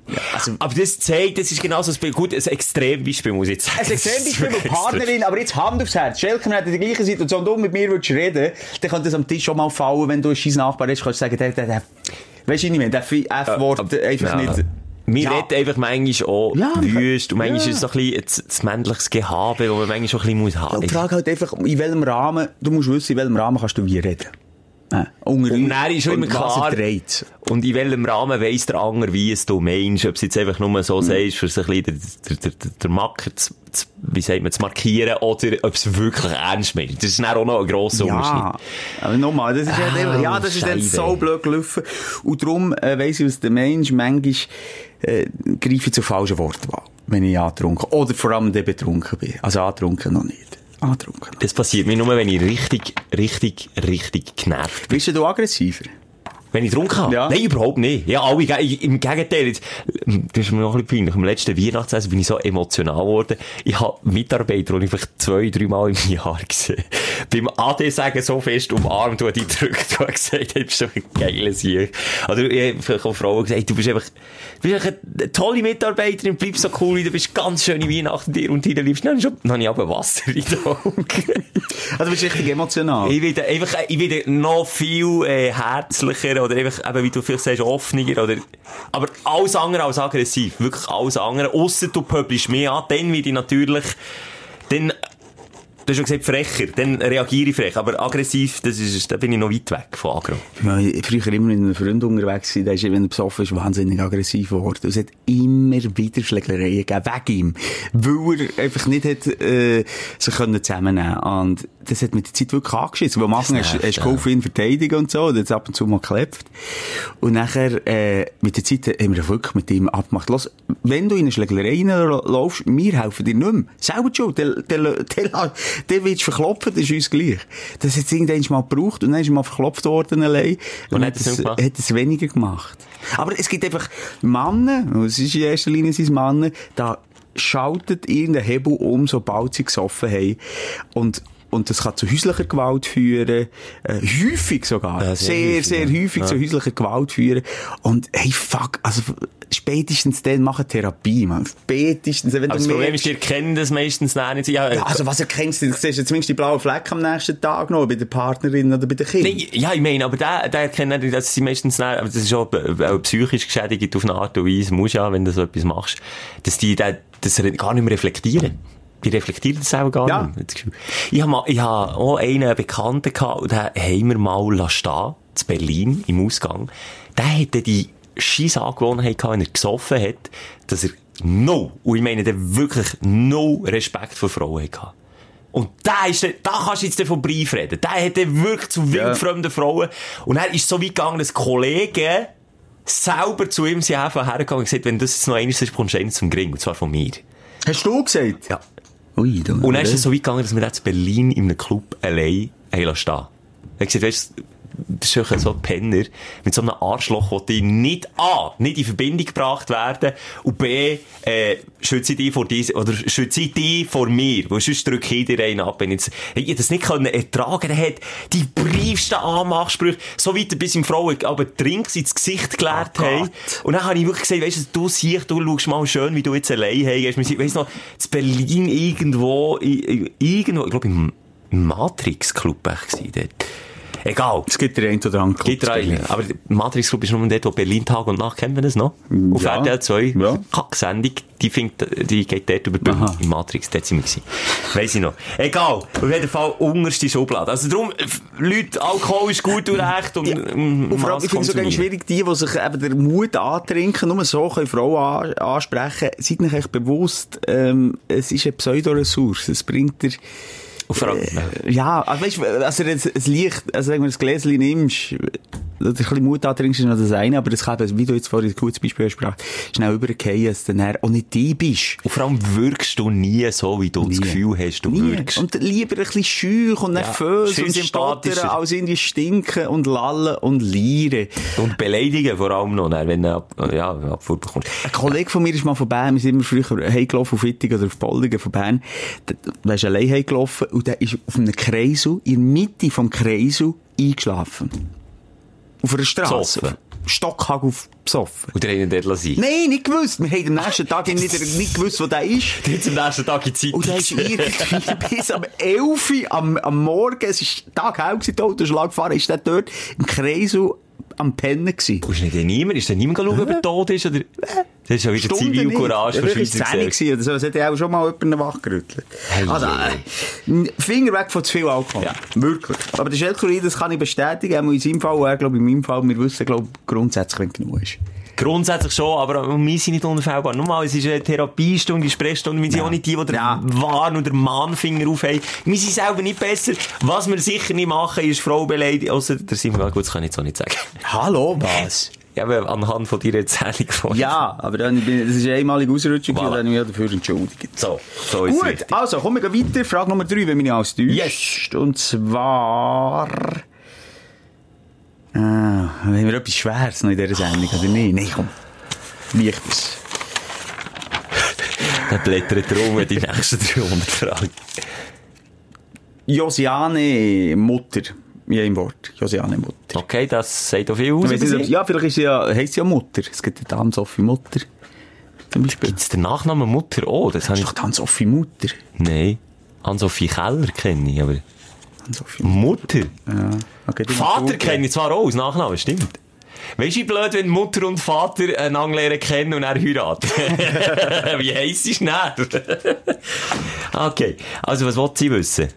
Ja, also, Aber das zeigt, das ist genauso ein. Gut, ein Extrembeispiel muss ich jetzt sagen. ein Extrembeispiel wirklich Partnerin, aber jetzt Hand aufs Herz. Schelken hat in der gleichen Situation, und du mit mir würdest reden, dann könnte das am Tisch schon mal fallen, wenn du ein scheiß Nachbar bist, kannst du sagen, der, der, der, weisst du nicht mehr, der F-Wort einfach Ja. nicht. Mir Ja. redet einfach manchmal auch Ja, wüst und manchmal ja. ist es so ein bisschen das, männliches Gehabe, das man manchmal schon ein bisschen muss haben Und die Frage halt einfach, in welchem Rahmen, du musst wissen, in welchem Rahmen kannst du wie reden. Äh, Und dann ist schon immer klar, und in welchem Rahmen weiss der andere, wie es du meinst, ob es jetzt einfach nur so sagst, für so ein bisschen der, der, der, der Macker zu, zu, wie sagt man, zu markieren, oder ob es wirklich ernst meint. Das ist dann auch noch ein grosser Ja, Unterschied. aber nochmal, das ist Ah, ja, ja, das ist dann so blöd gelaufen. Und darum äh, weiss ich, was der Mensch manchmal äh, greife ich zur falschen Wortwahl, wenn ich angetrunken Oder vor allem dann betrunken bin. Also angetrunken noch nicht. Angetrunken. noch. Das passiert mir nur, wenn ich richtig, richtig, richtig genervt Bist du aggressiver? Wenn ich getrunken habe? Ja. Nein, überhaupt nicht. Ja, alle, im Gegenteil. Jetzt, das ist mir noch ein bisschen peinlich. Am letzten Weihnachtsessen bin ich so emotional geworden. Ich habe Mitarbeiter, die ich vielleicht zwei, drei Mal im Jahr gesehen Beim AD sagen so fest umarmt und die gedrückt und gesagt, hey, bist du ein geiler Sieg. Oder ich habe auch Frauen gesagt, du bist einfach, du bist einfach eine tolle Mitarbeiterin, bleib so cool, du bist ganz schöne Weihnachten dir und deine Liebsten. Dann, dann habe ich aber Wasser in den Augen. Also du bist richtig emotional. Ich werde einfach, ich werde noch viel äh, herzlicher oder einfach, eben, wie du vielleicht sagst, offener oder, aber alles andere als aggressiv. Wirklich alles andere. Ausser du pöbelst mich an, dann werde ich natürlich, dann, du hast schon gesagt frecher, dann reagiere ich frech. Aber aggressiv, das ist, da bin ich noch weit weg von Agro. Ich war früher immer mit einem Freund unterwegs der ist, wenn er besoffen ist, wahnsinnig aggressiv geworden. Es hat immer wieder Schlägereien gegeben, wegen ihm. Weil er einfach nicht hat, äh, sich können zusammennehmen Und das hat mit der Zeit wirklich angeschissen. Weil am Anfang hast hast du geholfen, ihn verteidigen und so, und jetzt ab und zu mal geklebt. Und nachher, äh, mit der Zeit haben wir wirklich mit ihm abgemacht. Los, wenn du in eine Schlägerei reinlaufst, wir helfen dir nicht mehr. Selber schuld. Der, der, der, der, wird verklopfen, das ist uns gleich. Das hat es irgendwann mal gebraucht und dann ist mal verklopft worden allein. Und Und, hat es hat es weniger gemacht. Aber es gibt einfach Männer, und es ist in erster Linie sind Männer, da schaltet irgendein Hebel um, sobald sie gesoffen haben. Und und das kann zu häuslicher Gewalt führen, äh, häufig sogar, Ja, sehr, sehr sehr, häufig, ja. häufig Ja. zu häuslicher Gewalt führen. Und hey, fuck, also spätestens dann machen Therapie, man. Spätestens, wenn Aber das du Problem merkst, ist, ihr kennt das meistens nicht. Ja, ja, also was erkennst du? Du siehst ja zumindest die blauen Flecken am nächsten Tag noch, bei der Partnerin oder bei den Kindern. Nee, ja, ich meine, aber der, der kennt nicht, dass sie meistens nicht, aber das ist auch, äh, auch psychisch geschädigt auf eine Art und Weise, musst ja, wenn du so etwas machst, dass die da, das gar nicht mehr reflektieren. Die reflektieren das auch gar Ja. nicht. Ich habe mal, ich habe auch einen Bekannten gehabt, und den haben wir mal stehen, zu Berlin, im Ausgang. Der hatte die scheiß Angewohnheit gehabt, wenn er gesoffen hat, dass er no, und ich meine, der wirklich no Respekt vor Frauen hatte. Und da ist, da kannst du jetzt von Brief reden. Der hätte wirklich zu wildfremden Frauen. Und er ist so weit gegangen, dass Kollegen selber zu ihm sind einfach hergegangen und gesagt, wenn das jetzt noch eines ist, kommst du einen zum Gring. Und zwar von mir. Hast du gesagt? Ja. Ui, du. Und dann ist es so weit gegangen, dass wir jetzt in Berlin in einem Club allein haben lassen stehen. Er hat gesagt, weißt du, das ist so ein Penner mit so einem Arschloch, wo die nicht A, nicht in Verbindung gebracht werden und B, äh, schütze ich die vor dir, oder schütze ich die vor mir, weil sonst drücke ich dir einen ab. Wenn ich, ich das nicht können ertragen er hat die briefsten Anmachsprüche, so weit, bis ihm Frauen aber Trinks ins Gesicht geleert Oh haben. Und dann habe ich wirklich gesagt, weißt du, du siehst, du schaust mal schön, wie du jetzt allein hast. Wir sind, weißt du noch, in Berlin irgendwo, irgendwo, ich glaube im Matrix Club war dort. Egal. Es gibt den einen oder anderen Club rein. Berlin. Aber der Matrix Club ist nur dort, wo Berlin Tag und Nacht, kennen wir das noch? Auf Ja. RTL 2. Ja. Kack-Sendung, die, findet, die geht dort über Bühne. Im Matrix, dort sind wir gewesen. Weiss ich noch. Egal. Auf jeden Fall unterste Schublade. Also darum, Leute, Alkohol ist gut und recht und, Ja. mm, Und vor allem, ich finde es so ganz konsumieren. schwierig, die, die sich eben den Mut antrinken, nur so können Frauen an, ansprechen, seid euch echt bewusst, ähm, es ist eine Pseudoressource. Es bringt dir, äh, ja, also weißt du, also jetzt ein Licht, also wenn du ein Gläschen nimmst, oder ein bisschen Mut antrinkst, ist noch das eine, aber das kann wie du jetzt vorhin ein gutes Beispiel hast schnell übergehen, dass du dann auch nicht die bist. Und vor allem wirkst du nie so, wie du das Nie. Gefühl hast, du Nie. wirkst. Und lieber ein bisschen schüch und Ja, nervös viel und sympathischer. stottern, als irgendwie stinken und lallen und lieren. Und beleidigen vor allem noch, dann, wenn du ab, ja, Abfuhr bekommst. Ein Kollege von mir ist mal von Bern, wir sind immer früher heimgelaufen auf Wittig oder auf Boldingen von Bern. Der ist allein heimgelaufen und der ist auf einem Kreisel, in der Mitte vom Kreisel, eingeschlafen. Auf einer Straße. Stockhagel besoffen. Und der einen dort lassen. Nein, nicht gewusst. Wir haben am nächsten Tag nicht, nicht gewusst, wo der ist. Jetzt am nächsten Tag in die Zeit. Und er ist irgendwie bis am 11 Uhr am, am Morgen, es ist taghell gewesen, der Autoschlag gefahren, ist der dort im Kreisel am Pennen gewesen. Und ist nicht niemand, ist da niemand schauen, ob er tot ist, oder? Das ist ja wieder Stunden Zivilcourage von Schweizer Gesellschaft. 10 gewesen oder so. Es hat ja auch schon mal jemanden wachgerüttelt. Hey, also, äh, Finger weg von zu viel Alkohol. Ja. Wirklich. Aber der Schelkerin, das kann ich bestätigen, auch in seinem Fall, er, glaube in meinem Fall, wir wissen, glaube grundsätzlich, wenn genug ist. Grundsätzlich schon, aber wir sind nicht unfehlbar. Normal, es ist eine Therapiestunde, eine Sprechstunde. Wir sind Ja. auch nicht die, die den Ja. Warn- oder Mahnfinger aufheben. Wir sind selber nicht besser. Was wir sicher nicht machen, ist Frau beleidigen. Ausser, der Simon, gut, das kann ich jetzt auch nicht sagen. Hallo, was? Ja, aber anhand von deiner Erzählung von. Ja, aber dann, bin- das ist eine einmalige Ausrutschung, Voilà. dann habe ich mich dafür entschuldigt. So, so ist es Gut, richtig. also kommen wir weiter. Frage Nummer drei, wenn mich nicht alles täuscht. Yes. Und zwar... Ah, haben wir etwas Schweres noch in dieser Sendung, oder nicht? Nein, komm. Leichtes. Dann blättert er um die nächsten 300 Fragen. Josiane Mutter. In einem Wort. Josiane Mutter. Okay, das sagt auch viel aus. Ich nicht, ja, vielleicht ist sie ja, heisst sie ja Mutter. Es gibt eine Hans-Sophie Mutter. Beispiel. Gibt's den Nachnamen Mutter? Oh, das Das ich... ist doch Hans-Sophie Mutter. Nein. Hans-Sophie Keller kenne ich, aber... Hans-Sophie Mutter? Ja. Okay, Vater kenne ich zwar auch als Nachnamen, stimmt. Weißt du, wie blöd, wenn Mutter und Vater einander lernen kennen und er heiraten? wie heisst es nicht? okay, also was wollt sie wissen?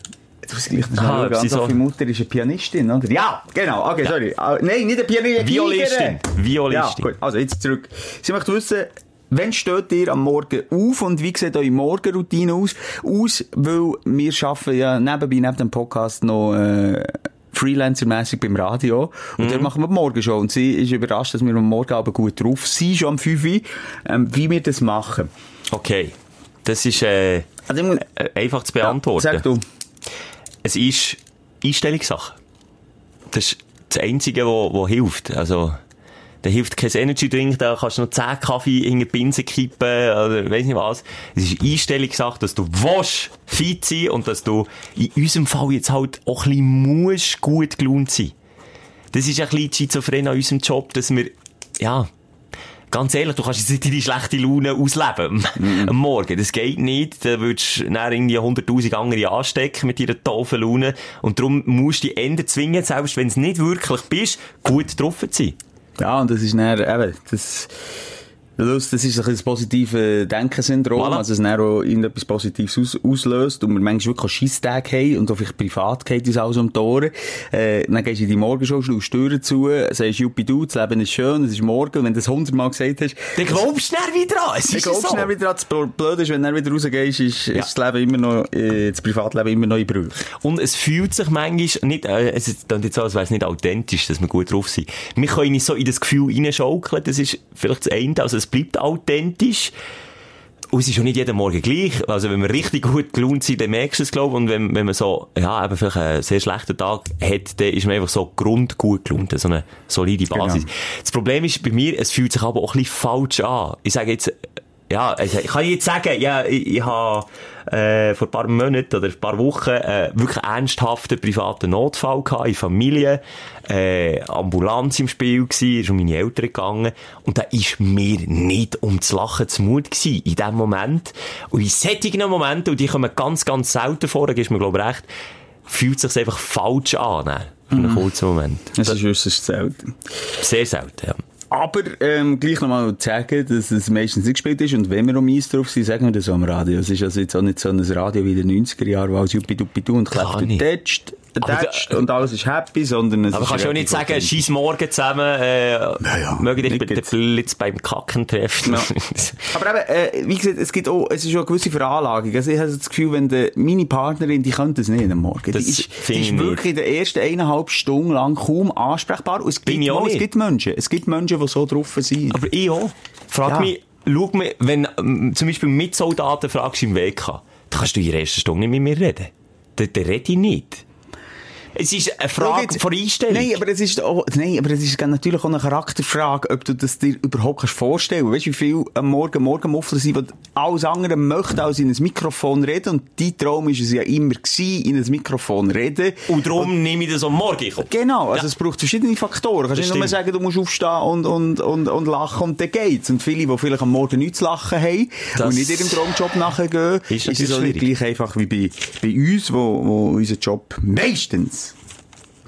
Du musst gleich noch Ah, so- Mutter ist eine Pianistin, oder? Ja, genau. Okay, sorry. Ah, Nein, nicht eine Pianistin, Violistin. Violistin. Ja, gut. Also jetzt zurück. Sie möchte wissen, Wann steht ihr am Morgen auf und wie sieht eure Morgenroutine aus? Aus, weil wir arbeiten ja nebenbei, neben dem Podcast noch, äh, Freelancer-mässig beim Radio. Und Mhm. dort machen wir die Morgenshow. Und sie ist überrascht, dass wir am Morgen aber gut drauf sind, schon am 5 Uhr, ähm, wie wir das machen. Okay, das ist äh, Also, muss, äh, einfach zu beantworten. Sag du. Es ist Einstellungssache. Das ist das Einzige, was hilft. Also, da hilft kein Energy Drink, da kannst du noch 10 Kaffee in die Binse kippen, oder weiss nicht was. Es ist Einstellungssache, dass du willst fit sein und dass du in unserem Fall jetzt halt auch ein bisschen musst gut gelaunt sein. Das ist ein bisschen schizophren an unserem Job, dass wir, ja, Ganz ehrlich, du kannst jetzt nicht deine schlechte Laune ausleben am Morgen. Das geht nicht. Da würdest du dann irgendwie 100.000 andere anstecken mit deiner tollen Laune. Und darum musst du dich Ende zwingen, selbst wenn es nicht wirklich bist, gut drauf zu sein. Ja, und das ist dann eben, das, das ist ein das positive Denkensyndrom, Voilà. also es dann auch irgendetwas Positives aus, auslöst und wir manchmal wirklich Scheisstage haben und auch vielleicht privat geht uns alles um die Ohren. Äh, dann gehst du in die Morgenshow, die Türen zu, sagst, Juppie du, das Leben ist schön, es ist morgen, und wenn du das hundertmal gesagt hast, Dann glaubst du dann wieder an. Es ist glaube so. schnell wieder an, das Blöde ist, wenn du dann wieder rausgehst, ist, ist das Leben immer noch, äh, das Privatleben immer noch in Brüche. Und es fühlt sich manchmal nicht, äh, es ist dann jetzt so, als wäre es nicht authentisch, dass wir gut drauf sind. Wir können nicht so in das Gefühl reinschaukeln, das ist vielleicht das eine, also es bleibt authentisch. Und es ist schon nicht jeden Morgen gleich. Also wenn wir richtig gut gelaunt sind, dann merkst du es, glaube ich. Und wenn, wenn man so, ja, eben vielleicht einen sehr schlechten Tag hat, dann ist man einfach so grundgut gelaunt. So eine solide Basis. Genau. Das Problem ist bei mir, es fühlt sich aber auch ein bisschen falsch an. Ich sage jetzt, ja, also ich kann jetzt sagen, ja, ich, ich habe äh, vor ein paar Monaten oder ein paar Wochen äh, wirklich ernsthaften privaten Notfall gehabt in Familie, äh, Ambulanz im Spiel gsi, ist um meine Eltern gegangen und da ist mir nicht um zu lachen zu Mut gsi in dem Moment. Und in solchen Momenten, und die kommen ganz, ganz selten vor, da gibst mir glaube ich recht, fühlt sich einfach falsch an, ne? für einen kurzen Moment. Das ist äußerst selten. Sehr selten, ja. Aber ähm, gleich nochmal zu sagen, dass es meistens nicht gespielt ist und wenn wir um Eis drauf sind, sagen wir das so am Radio. Es ist also jetzt auch nicht so ein Radio wie in den 90er Jahren, wo alles Juppiduppidu und Gar kläfft nicht. tätscht, Aber tätscht da- und alles ist happy, sondern es Aber kannst du auch nicht sagen, scheiß morgen zusammen, äh, ja, mögen dich jetzt. Blitz beim Kacken treffen. Ja. Aber eben, äh, wie gesagt, es gibt auch, es ist auch eine gewisse Veranlagung. Also ich habe das Gefühl, wenn die, meine Partnerin, die könnte es nicht am Morgen. Das die ist, finde die ist wirklich in der ersten eineinhalb Stunden lang kaum ansprechbar. Und es gibt, mal, es gibt Menschen, es gibt Menschen, die so drauf sind. Aber ich auch. Frag Ja. mich, schau mich, wenn ähm, zum Beispiel mit Soldaten fragst im WK, dann kannst du in der ersten Stunde nicht mit mir reden. Dann, dann rede ich nicht. Es ist eine Frage jetzt- von Einstellung. Nein, aber es ist auch, nein, aber es ist natürlich auch eine Charakterfrage, ob du das dir überhaupt kannst vorstellen. Weißt du, wie viel am Morgen Morgenmuffler sind, die alles andere möchten als in ein Mikrofon reden und dein Traum ist es ja immer gewesen, in ein Mikrofon reden. Und darum nehme ich das am Morgen. Genau, also Ja. es braucht verschiedene Faktoren. Du kannst nicht nur sagen, du musst aufstehen und, und, und, und lachen und dann geht's. Und viele, die vielleicht am Morgen nichts zu lachen haben Das und nicht ihrem Traumjob nachgehen, ist ist, es nicht gleich einfach wie bei, bei uns, wo, wo unser Job meistens,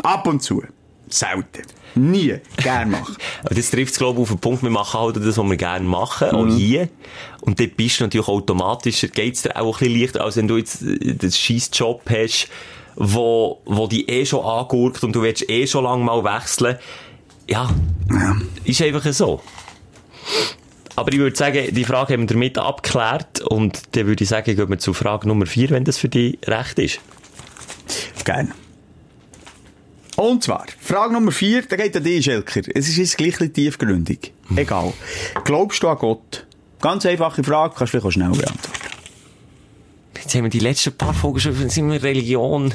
ab und zu, selten, nie gern macht. Aber das trifft es, glaube ich, auf den Punkt, wir machen halt das, was wir gerne machen, Mhm. auch hier. Und dort bist du natürlich automatisch, geht's dir auch ein bisschen leichter, als wenn du jetzt äh, den scheiß Job hast, wo, wo dich eh schon angurkt und du willst eh schon lang mal wechseln. Ja, ist einfach so. Aber ich würde sagen, die Frage haben wir damit abgeklärt und dann würde ich sagen, gehen wir zu Frage Nummer 4, wenn das für dich recht ist. Gerne. Und zwar, Frage Nummer vier, da geht an dich, Schelker. Es ist jetzt gleich tiefgründig. Egal. Glaubst du an Gott? Ganz einfache Frage, kannst du vielleicht auch schnell beantworten. Jetzt haben wir die letzten paar Folgen schon, sind wir Religion.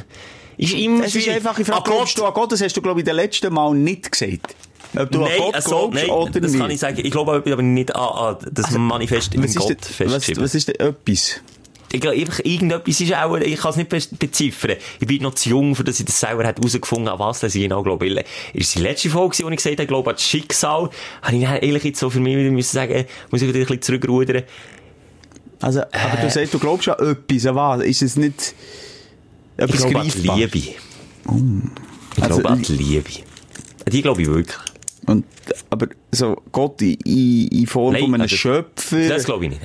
Ist immer Es ist schwierig. einfach, ich frage, An glaubst du an Gott? Das hast du, glaube ich, den letzten Mal nicht gesagt. Ob du an Nein, Gott also, glaubst nein, oder das nicht. kann ich sagen. Ich glaube aber nicht an, an das Manifest im ist Gott denn, was, festgeschrieben. was ist denn etwas? Ich glaube, irgendetwas ist auch, ich kann es nicht be- beziffern. Ich bin noch zu jung, für dass ich das selber herausgefunden habe, was das ich genau glaube. Ist die letzte Folge, wo ich gesagt habe, ich glaube an das Schicksal, habe ich dann ehrlich jetzt so für mich wieder müssen sagen, muss ich wieder ein bisschen zurückrudern. Also, aber du sagst, du glaubst an etwas, an was? Ist es nicht Ich etwas glaube an die? Liebe. Ich Also, glaube an die Liebe. Die glaube ich wirklich. Und, aber so Gott in, in, in Form Nein, von einem also, Schöpfer. Das glaube ich nicht.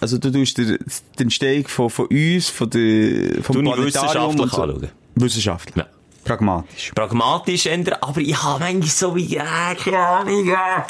Also du tust die, die Entstehung von, von uns, von der, vom Du Planetarium wissenschaftlich und so. anschauen. Wissenschaftlich. Ja. Pragmatisch. pragmatisch ändern, aber ich habe manchmal so wie, ja, keine Ahnung, ja.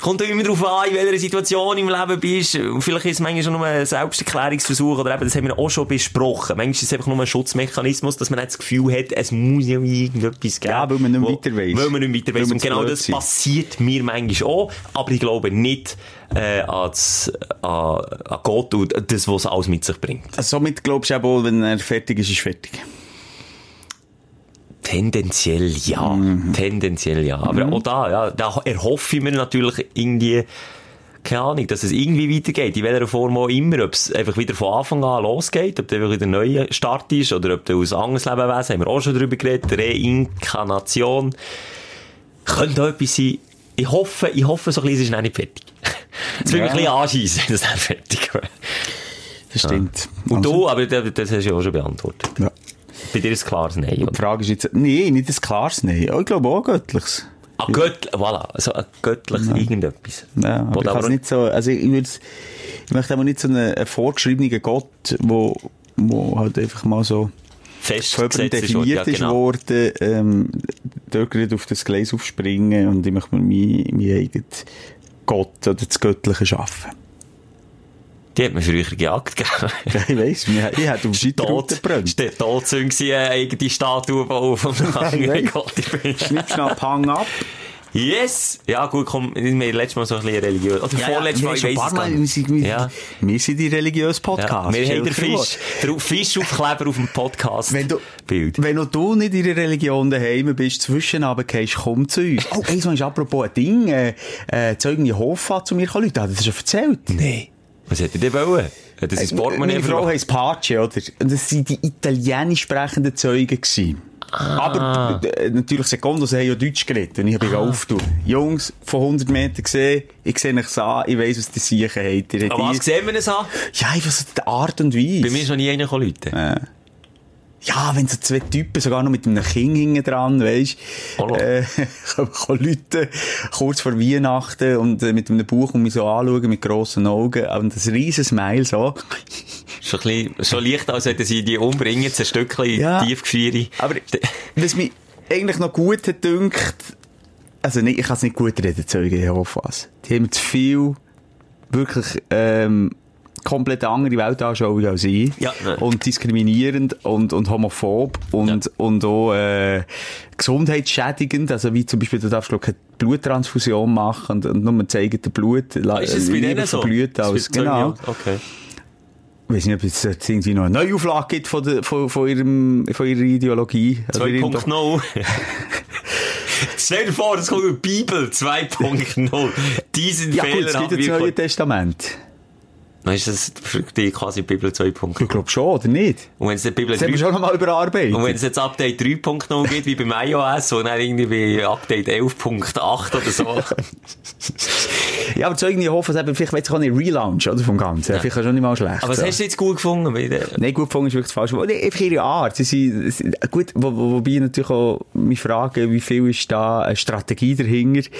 Kommt immer darauf an, in welcher Situation im Leben bist. Und vielleicht ist es manchmal schon nur ein Selbsterklärungsversuch oder eben, das haben wir auch schon besprochen. Manchmal ist es einfach nur ein Schutzmechanismus, dass man nicht das Gefühl hat, es muss ja irgendetwas geben. Ja, weil man nicht wo- weiter weiss. Weil man nicht weiter man Und genau das passiert mir manchmal auch. Aber ich glaube nicht äh, an, das, an, Gott und das, was alles mit sich bringt. Somit glaubst du auch, wohl, wenn er fertig ist, ist fertig. Tendenziell ja. Tendenziell ja. Aber auch da, ja, da erhoffe ich mir natürlich irgendwie, keine Ahnung, dass es irgendwie weitergeht, in welcher Form auch immer, ob es einfach wieder von Anfang an losgeht, ob der wieder ein neuer Start ist, oder ob der aus anderes Lebewesen, haben wir auch schon drüber geredet, Reinkarnation. Könnte auch etwas sein. Ich hoffe, ich hoffe, so ein bisschen ist es noch nicht fertig. Jetzt will ich Ja. ein bisschen anschiessen, dass es dann fertig wäre. Das stimmt. Und Also, du, aber das das hast du ja auch schon beantwortet. Ja. Bei dir ist es klares Nein, Die? Frage ist jetzt, nee, nicht ein klares Nein. Oh, Ich glaube auch göttliches. Ah, göttlich, voilà, so ein göttliches irgendetwas. Ja, aber ich kann's nicht so, also ich würde ich möchte aber nicht so einen, einen vorgeschriebenen Gott, wo, wo halt einfach mal so festgesetzt ist, definiert ja, ist genau. worden, ähm, dort gerade auf das Gleis aufspringen und ich möchte mir meinen mein eigenen Gott oder das Göttliche schaffen. Die hat man früher gejagt, gell? Ja, ich weiss, ich hätte auf Tot, Scheiterroute gebrannt. ist der Todsünde gewesen, eine eigene Statue bauen vom ich anderen. Gott. Schnippschnapp, Hang ab. Yes! Ja, gut, komm, wir haben letztes Mal so ein bisschen religiös. Oder vorletztes Mal, ich wir weiss es Mal, wir wir, Ja. wir sind die religiöse Ja, Podcast. wir haben den. Fisch, der Fischaufkleber auf dem Podcast. Wenn du, Bild. wenn du nicht in der Religion daheim bist, zwischen gehst, komm zu uns. Oh, eins ist apropos ein Ding, äh, äh, Zeugen Jehovah hat zu mir gekommen, Leute, hat das schon erzählt? Nee. Was hätte der wollen? Hat das ins Portemonnaie Meine Frau heisst Pace, oder? Und das waren die italienisch sprechenden Zeugen. Gewesen. Aber äh, natürlich Sekunde, sie haben ja Deutsch geredet. Und ich habe ah. auftun. Jungs, von 100 Metern gesehen, ich sehe euch an, ich weiss, was die Siechen habt. Aber was sehen wir es an? Ja, einfach so die Art und Weise. Bei mir ist noch nie einer Leute. Ja, wenn so zwei Typen, sogar noch mit einem Kind hinten dran, weisst, äh, kommen Leute kurz vor Weihnachten und äh, mit einem Buch und mich so anschauen mit grossen Augen und ein riesen Smile so. Schon, ein bisschen, schon leicht, als hätten sie die umbringen, ein Stückchen Ja. Tiefgefriere. Aber was mich eigentlich noch gut hat dünkt, also nicht, ich kann es nicht gut reden, Zeugen Jehovas. Die haben zu viel, wirklich, ähm, komplett andere Weltanschauung als ich. Ja, ne. Und diskriminierend und, und homophob und, Ja. und auch, äh, gesundheitsschädigend. Also wie zum Beispiel, du darfst, glaub, keine Bluttransfusion machen und, und nur zeigen den Blut. Ah, ist das bei denen so? als, genau. Okay. Ich weiß nicht, ob es jetzt irgendwie noch eine Neuauflage gibt von, der, von, von, ihrem, von ihrer Ideologie. Also ihrem- 2.0. Stell dir vor, es kommt eine Bibel 2.0. Diesen Ja gut, Fehler es haben gibt das Neue. Testament. Dann ist das für dich quasi Bibel 2.0. Ich glaube schon, oder nicht? Und wenn es die Bibel Das haben wir 3... schon noch mal überarbeitet. Und wenn es jetzt Update 3.0 gibt, wie beim iOS, und dann irgendwie Update 11.8 oder so. ja, aber Zeugen Jehovas haben vielleicht, weiß ich auch nicht, Relaunch, oder, vom Ganzen. Vielleicht ist schon nicht mal schlecht. Aber was so. hast du jetzt gut gefunden? Nein, gut gefunden ist wirklich Wort. Nee, einfach ihre Art. Sie sind, gut, wo, wo, wobei ich natürlich auch mich frage, wie viel ist da eine Strategie dahinter?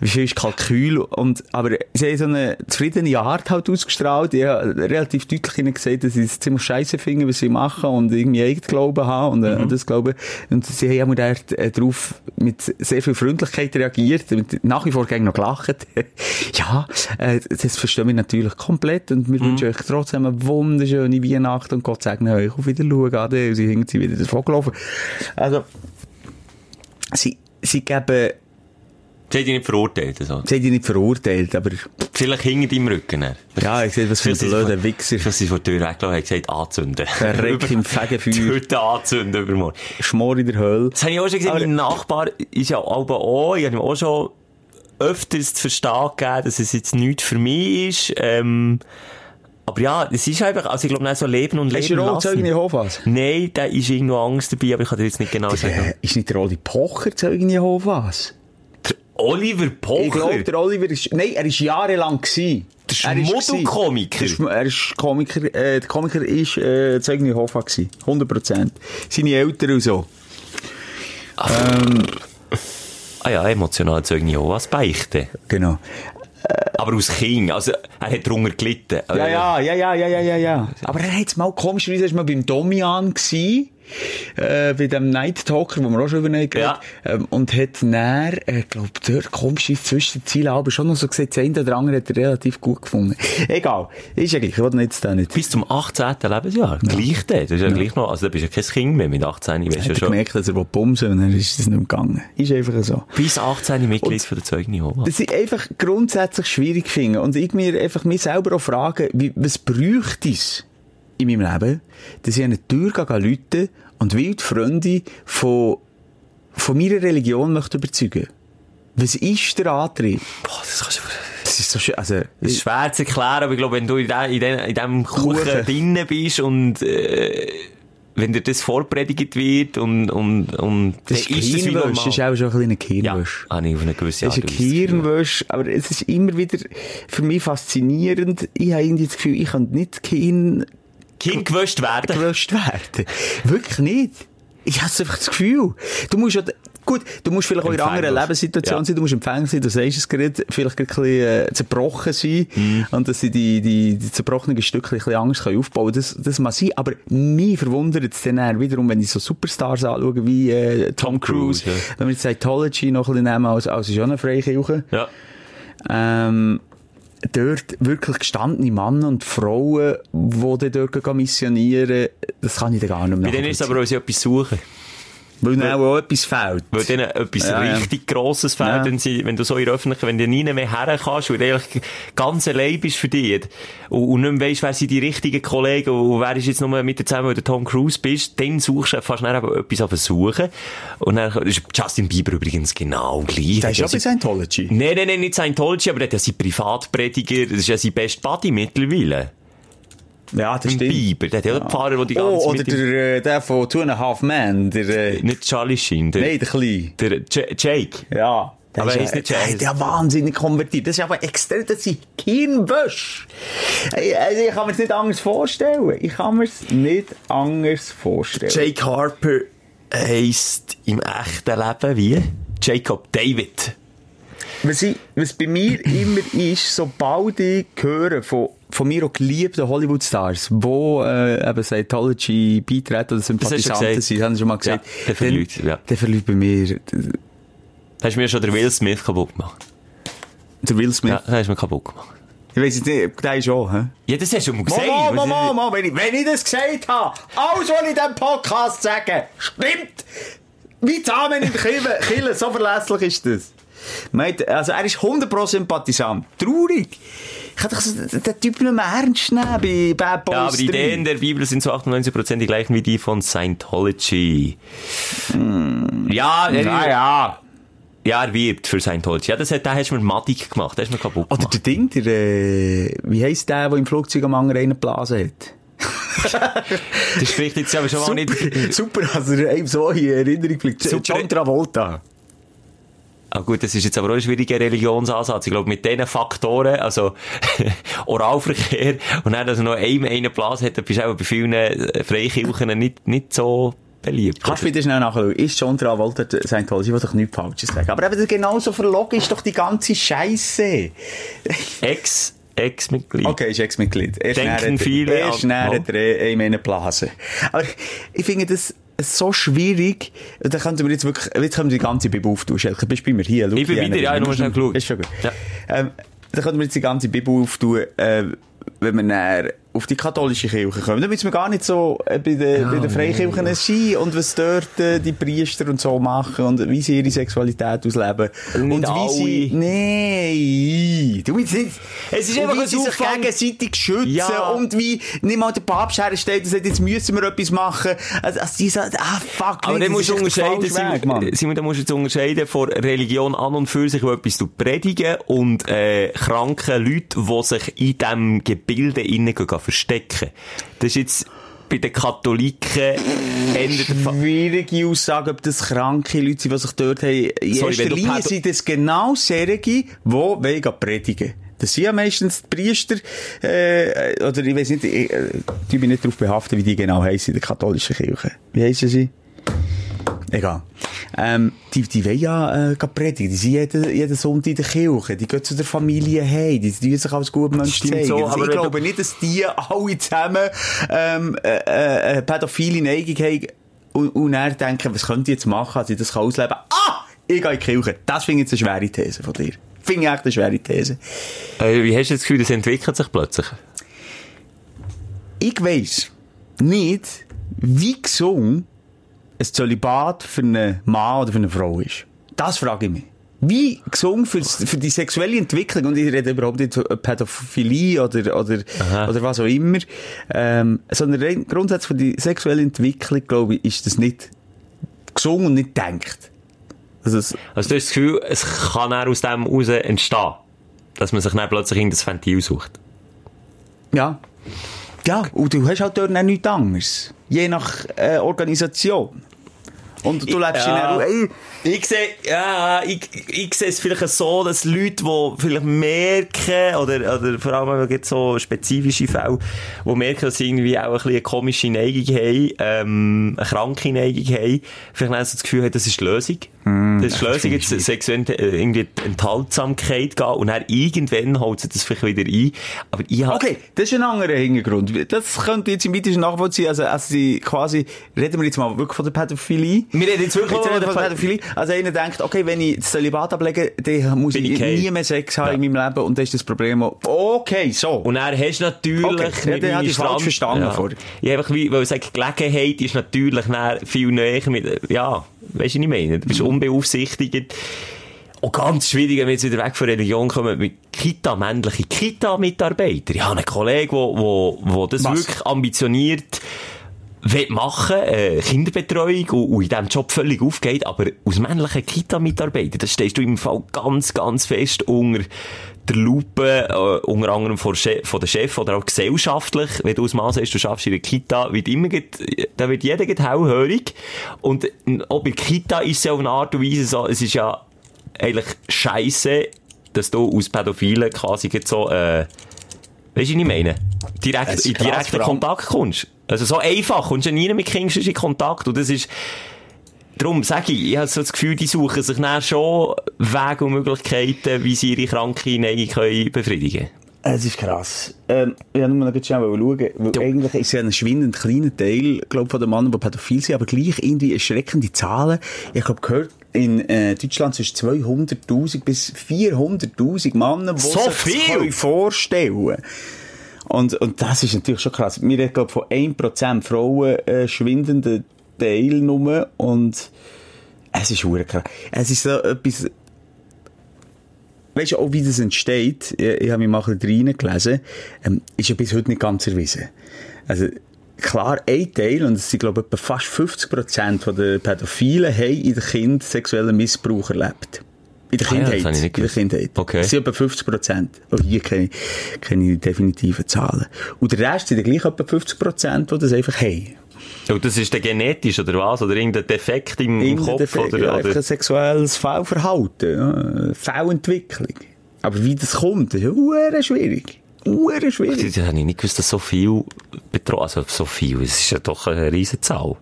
Wie viel ist Kalkül? Und, aber sie haben so eine zufriedene Art halt ausgestrahlt. Ich habe relativ deutlich gesagt, dass sie es ziemlich scheiße finden, was sie machen und irgendwie eigen Glauben haben und äh, das Glauben. Und sie haben auch dort äh, darauf mit sehr viel Freundlichkeit reagiert, mit, nach wie vor gegen noch gelacht. ja, äh, das verstehen wir natürlich komplett und wir wünschen euch trotzdem eine wunderschöne Weihnacht und Gott segne euch auf Wiedersehen. Ade. Und sie hängen sie wieder davon gelaufen. Also, sie, sie geben, Sie haben dich nicht verurteilt. Also. sie haben die nicht verurteilt, aber Vielleicht hinter deinem Rücken. dann. ja, ich sehe, was für ein blöder Wichser. Vielleicht sie von der Tür weggelaufen und haben gesagt, anzünden. Verreckt im Fegefeuer. Hütte anzünden übermorgen. Schmor in der Hölle. Das habe ich auch schon gesehen, Aber- mein Nachbar ist ja auch, ich habe ihm auch schon öfters zu verstehen gegeben, dass es jetzt nichts für mich ist. Ähm, aber ja, es ist einfach, also ich glaube, nicht so leben und leben du auch Zeugen lassen. Jehovas? Nein, da ist irgendwo Angst dabei, aber ich kann dir jetzt nicht genau Äh, sagen. ist nicht der Oli Pocher Zeugen Jehovas? Oliver Pocher. Ich glaube, der Oliver ist, nein, er ist jahrelang gewesen. Der Er Schmuddelkomiker. gewesen. Er ist Komiker, äh, der Komiker ist, äh, Zeugen Jehovas gewesen. 100%. Seine Eltern und so. ah ja, emotional Zeugen Jehovas beichten. Genau. Aber aus Kind, also er hat drunter gelitten. Ja, ja, ja, ja, ja, ja, ja, ja. Aber er hat mal komischerweise mal beim Domian gsi, äh, bei dem Night Talker, wo wir auch schon über ihn Ja. ähm, und hat dann, äh, glaub, dort komischerweise zwischen den Zielen aber schon noch so gesagt, das eine oder andere hat er relativ gut gefunden. Egal. Ist ja gleich, ich will jetzt da nicht. Bis zum 18. Lebensjahr. Gleich der. Das ist ja, gleich noch, also da bist ja kein Kind mehr mit 18, ich er ja schon. gemerkt, dass er bumsen und dann ist es nicht mehr gegangen. Ist einfach so. Bis 18 Mitglied Und- von der Zeugen Jehovas. Das ich einfach grundsätzlich schwierig finde. Und ich mir einfach mich selber auch frage, wie, was bräuchte es in meinem Leben, dass ich an eine Tür gehe, und wild Freunde von von meiner Religion möchte überzeugen. Was ist der Antrieb? Boah, das kannst du... Das ist so schön, also, Das ist schwer zu erklären, aber ich glaube, wenn du in, de, in, de, in diesem Kuchen, Kuchen. drinnen bist und äh, wenn dir das vorpredigt wird und, und, und das ist ist das normal. das ist auch schon ein bisschen eine ja, habe ich auf eine gewisse ist Art ein das Gefühl. Gehirnwäsche, aber es ist immer wieder für mich faszinierend. Ich habe irgendwie das Gefühl, ich kann nicht Gehirn Kind gewöscht werden. gelöscht werden. Wirklich nicht. Ich habe einfach das Gefühl. Du musst ja, gut, du musst vielleicht auch in einer anderen. Lebenssituation Ja. sein, du musst empfänglich sein, du sagst es gerade, vielleicht ein bisschen äh, zerbrochen sein Mhm. und dass sie die, die, die zerbrochenen Stücke ein bisschen Angst können aufbauen das, das mag sein, aber mich verwundert es dann wiederum, wenn ich so Superstars anschaue, wie äh, Tom, Tom Cruise, Cruise, wenn wir jetzt Scientology noch ein bisschen nehmen, als, als eine Freikirche, Ja. ähm, dort wirklich gestandene Männer und Frauen, die dort missionieren, das kann ich dann gar nicht mehr Bei denen ist es aber, weil sie etwas suchen. Weil dann auch etwas fehlt. Weil denen etwas Ja, ja. richtig Grosses fehlt, Ja. wenn, sie, wenn du so in der Öffentlichkeit, wenn du nie mehr her kannst, weil du eigentlich ganz allein bist für dich und, und nicht mehr weisst, wer sind die richtigen Kollegen und wer ist jetzt nur mit dir zusammen, weil du Tom Cruise bist, dann suchst du fast schnell etwas auf Suchen. Und dann ist Justin Bieber übrigens genau gleich. Das ist Der ja bei Scientology. Nein, nein, nein, nicht Scientology, aber der hat ja seinen Privatprediger, das ist ja sein Best Buddy mittlerweile. Ja, das stimmt. Bieber, der hat ja den Pfarrer, der die ganze Oh, oder der, der von Two and a Half Men, der, äh, Nicht Charlie Sheen, der, nein, der Kleine. der Jake. Ja. Der Aber ist ist nicht der Jake. hat ja wahnsinnig konvertiert. Das ist aber extrem, das sind Hirnwäsche. Also ich kann mir nicht anders vorstellen. Ich kann mir nicht anders vorstellen. Jake Harper heisst im echten Leben wie? Jacob David. Was, ich, was bei mir immer ist, sobald ich höre von, von mir auch geliebten Hollywood-Stars, die äh, eben Scientology beitreten oder Sympathisanten sind, haben sie schon mal gesagt, Ja, der verliert, ja. der verliert bei mir Hast du mir schon den Will Smith kaputt gemacht? der Will Smith. Ja, den hast du mir kaputt gemacht. Ich weiss jetzt nicht, der ist auch, hä? Ja, das hast du mir gesagt. Mama, Was- Mama, Mama, wenn ich, wenn ich das gesagt habe, alles, was ich in diesem Podcast sage, stimmt. Wie Samen in der Kille, Kille, so verlässlich ist das. Also er ist 100% Sympathisant. Traurig. Ich kann doch so- den Typ nicht mehr ernst nehmen bei Bad Boys Ja, aber die 3. Ideen der Bibel sind zu 98% die gleichen wie die von Scientology. Ja, er, Ja, ja. ja, er wirbt für Scientology. Ja, das hat, da hast du mir madig gemacht. Das hast du mir kaputt Oder gemacht. der Ding, der, äh, wie heisst der, der im Flugzeug am anderen einen geblasen hat? Das spricht jetzt aber schon mal nicht... Super, also einem so in Erinnerung bleibt. Super. John Travolta. Ah gut, das ist jetzt aber auch ein schwieriger Religionsansatz. Ich glaube, mit diesen Faktoren, also Oralverkehr und dann, dass er noch einem einen Platz hat, dann bist du auch bei vielen äh, Freikirchen nicht, nicht so beliebt. Kannst du bitte schnell nachschauen? Ist John Travolta der Scientology? Ich will doch nichts Falsches sagen. Aber eben genauso verlogen ist doch die ganze Scheiße. Ex, Ex-Mitglied. Okay, ist Ex-Mitglied. Denken näher- viele Erst näher Mal. der ihm eine Blase. Aber ich finde das so schwierig. Da könnten wir jetzt wirklich, jetzt können wir die ganze Bibel auftun. Schelke, bist du bei mir hier? Schau Ich bin wieder, hin. ja, habe nur schnell geschaut. Ist schon gut. Ja. Ähm, da könnten wir jetzt die ganze Bibel auftun, äh, wenn wir näher auf die katholische Kirche kommen. Da müssen wir gar nicht so äh, bei den, bei den Freikirchen sein und was dort äh, die Priester und so machen und wie sie ihre Sexualität ausleben. Nicht und wie sie... Nein! Du willst nicht... Es ist und einfach wie ein sie sich gegenseitig schützen Ja. und wie nicht mal der Papst hersteht und sagt, jetzt müssen wir etwas machen. Also, also die sagen, ah fuck, Aber nee, dann musst du unterscheiden. Simon, Simon, dann musst du jetzt unterscheiden von Religion an und für sich, wo etwas du predigen und äh, kranken Leuten, die sich in diesem Gebilde innen verstecken. Das ist jetzt bei den Katholiken. Schwierige Aussage, ob das kranke Leute sind, die sich dort haben. In Sorry, erster Linie sind das genau solche, die wollen predigen. Das sind ja meistens die Priester, äh, oder ich weiß nicht, ich, äh, ich bin nicht darauf behaftet, wie die genau heissen in der katholischen Kirche. Wie heissen sie? Egal. Ähm, die, die wollen ja, äh, gehen predigen. Die sind jeden, jeden Sonntag in der Kirche. Die gehen zu der Familie heim. Die, tun sich als gut Mensch Stimmt zeigen. so, Also aber ich glaube nicht, dass die alle zusammen, ähm, äh, äh, pädophile Neigung haben und, und dann denken, was könnt ihr jetzt machen, dass ich das kann ausleben kann? Ah! Ich gehe in die Kirche. Das finde ich jetzt eine schwere These von dir. Finde ich echt eine schwere These. Äh, wie hast du das Gefühl, das entwickelt sich plötzlich? Ich weiss nicht, wie gesund ein Zölibat für einen Mann oder für eine Frau ist. Das frage ich mich. Wie gesund für, für die sexuelle Entwicklung, und ich rede überhaupt nicht von Pädophilie oder, oder, Aha. oder was auch immer, ähm, sondern grundsätzlich für die sexuelle Entwicklung, glaube ich, ist das nicht gesund und nicht denkt. Also, es, Also du hast das Gefühl, es kann auch aus dem heraus entstehen. Dass man sich dann plötzlich in das Ventil sucht. ja. Ja, und du hast halt dort auch nichts anderes. Je nach äh, Organisation. Und du lebst Ja. in einer... Ey, Ich sehe, ja, ich, ich sehe es vielleicht so, dass Leute, die vielleicht merken, oder, oder vor allem, wenn es so spezifische Fälle, die merken, dass sie irgendwie auch ein bisschen eine komische Neigung haben, ähm, eine kranke Neigung haben, vielleicht dann so das Gefühl haben, das ist die Lösung. das ist die Lösung, jetzt sexuelle äh, irgendwie die Enthaltsamkeit gehen, und dann irgendwann holt sie das vielleicht wieder ein. Aber ich habe, Okay, das ist ein anderer Hintergrund. Das könnte jetzt im weitesten nachvollziehen. Also, also sie quasi, reden wir jetzt mal wirklich von der Pädophilie. wir reden jetzt wirklich Jetzt von der Pädophilie. Also einer denkt, okay, wenn ich das Zölibat ablege, dann muss Bin ich ich nie mehr Sex haben Ja. in meinem Leben und das ist das Problem. Okay, so. Und dann hast natürlich... Okay, ja, meinem hatte ich falsch verstanden ja. vorher. Ich einfach wie, weil ich sage, Gelegenheit ist natürlich dann viel näher mit, ja, weißt du, was ich meine? Du bist Mhm. unbeaufsichtigt. Und ganz schwierig, wenn wir jetzt wieder weg von Religion kommen, mit Kita, männliche Kita-Mitarbeiter. Ich habe einen Kollegen, der, wo, wo das Was? wirklich ambitioniert will machen, äh, Kinderbetreuung und, und in diesem Job völlig aufgeht, aber aus männlichen Kita-Mitarbeitern, das stehst du im Fall ganz, ganz fest unter der Lupe, äh, unter anderem von, von der Chef oder auch gesellschaftlich, wenn du aus Maß hast, du schaffst in der Kita, wird immer, da wird jeder hellhörig und auch bei Kita ist es ja auf eine Art und Weise so, es ist ja eigentlich scheisse, dass du aus Pädophilen quasi so, äh, Weißt du, was ich meine? Direkt, in direkten Kontakt kommst. Also so einfach kommst du nie mit Kindern in Kontakt. Und das ist, darum sage ich, ich habe so das Gefühl, die suchen sich dann schon Wege und Möglichkeiten, wie sie ihre kranke Neigung können befriedigen Es ist krass. Ähm, ich wollte nur noch schauen, weil Ja. eigentlich ist es ja ein schwindend kleiner Teil, glaub, von den Männern, die pädophil sind, aber gleich irgendwie erschreckende Zahlen. Ich habe gehört, in äh, Deutschland sind es 200'000 bis 400'000 Männer, die So sich viel? können vorstellen und, und das ist natürlich schon krass. Wir reden, glaub, von 1% Frauen äh, schwindenden Teil nur und es ist verdammt krass. Es ist so etwas, weißt du auch, wie das entsteht? Ich, ich habe mich mal ein bisschen reingelesen. Ähm, ist ja bis heute nicht ganz erwiesen. Also, klar, ein Teil, und es sind, glaube ich, fast 50% der Pädophilen haben in der Kind sexuellen Missbrauch erlebt. In der Ah ja, das Kindheit. ich nicht in der. Kindheit. Okay. Das sind etwa 50%. Auch hier kenne ich, kenne ich die definitiven Zahlen. Und der Rest sind dann gleich etwa 50%, die das einfach haben. Und das ist dann genetisch, oder was? Oder irgendein Defekt im, im Kopf? Defekt, oder, ja, oder? einfach ein sexuelles Fehlverhalten, ja, Fehlentwicklung. Aber wie das kommt, ist ja schwierig. Hure schwierig. Das habe ich nicht gewusst, dass so viel betroffen, also so viel, es ist ja doch eine riesen Zahl.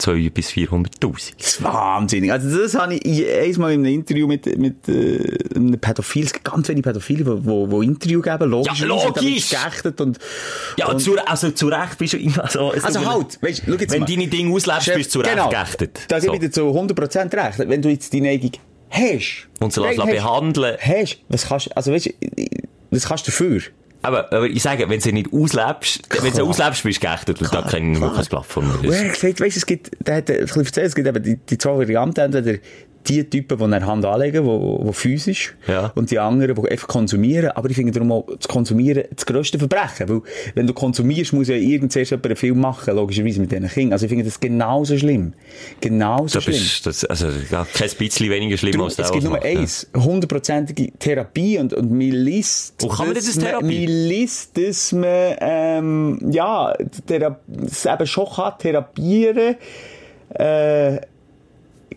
200 bis 400.000. Das ist wahnsinnig. Also das habe ich einmal in einem Interview mit, mit äh, einem Pädophil, es gibt ganz wenige Pädophile, die wo, wo Interview geben, logisch. Ja, logisch! Und, Ja, und und zu, also zu Recht bist du immer so... also halt, weißt, schau jetzt Wenn mal. deine Dinge auslebst, Chef, bist du zu Recht genau, geächtet. Da gebe So. ich dir zu 100% recht. Wenn du jetzt die Neigung hast. Und sie hast- behandeln. Hast, was kannst, also weißt, was kannst du dafür? Aber, aber ich sage, wenn du sie nicht auslebst, wenn du auslebst, bist du geächtet. Und da kenne ich wirklich mir. er hat gesagt, weißt, es gibt, der hat ein bisschen erzählt, es gibt eben die, die zwei Varianten, entweder die Typen, die eine Hand anlegen, die, die physisch, Ja. und die anderen, die einfach konsumieren, aber ich finde darum auch, das Konsumieren das grösste Verbrechen, weil, wenn du konsumierst, muss ja irgend zuerst jemand einen Film machen, logischerweise mit diesen Kindern. Also ich finde das genauso schlimm. Genauso Das schlimm. ist, das, also, ja, kein bisschen weniger schlimm Darum, als der, es gibt nur eins, hundertprozentige Therapie und, und man liest, Wo kann man denn das man- Therapie? Man liest, dass man, ähm, ja, es eben schon kann therapieren, äh,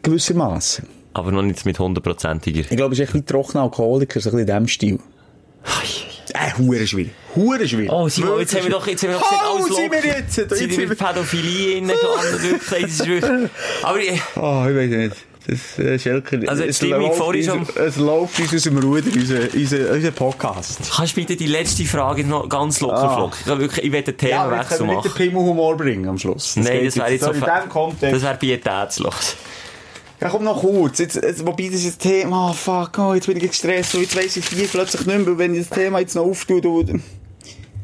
gewissermaßen. Aber noch nicht mit hundertprozentiger. Ich glaube, es ist echt wie trockener Alkoholiker, so ein bisschen in diesem Stil. Äh, hure schwierig. Hure schwierig. Oh, Simon, jetzt haben wir doch, jetzt haben wir doch gesagt, Oh, alles sind wir jetzt? Jetzt Sind wir mit Pädophilie innen gelandet, wirklich, das ist wirklich, aber ich, Oh, ich weiß nicht. Das, äh, Schelker, Also, es läuft vorhin schon- Es läuft uns aus dem Ruder, unser, unser, unser Podcast. kannst du bitte die letzte Frage noch ganz locker Ah. flockig? Ich, will wirklich, ich will den Ja, Themenwechsel können wir nicht den machen. Pimmelhumor bringen am Schluss. Nein, geht das wäre jetzt so, In diesem Kontext. das wäre pietätslos. Ja, komm noch kurz. Jetzt, jetzt, wobei das ist das Thema, oh, fuck, oh, jetzt bin ich gestresst, und jetzt weiss ich viel plötzlich nicht mehr, wenn ich das Thema jetzt noch auftue,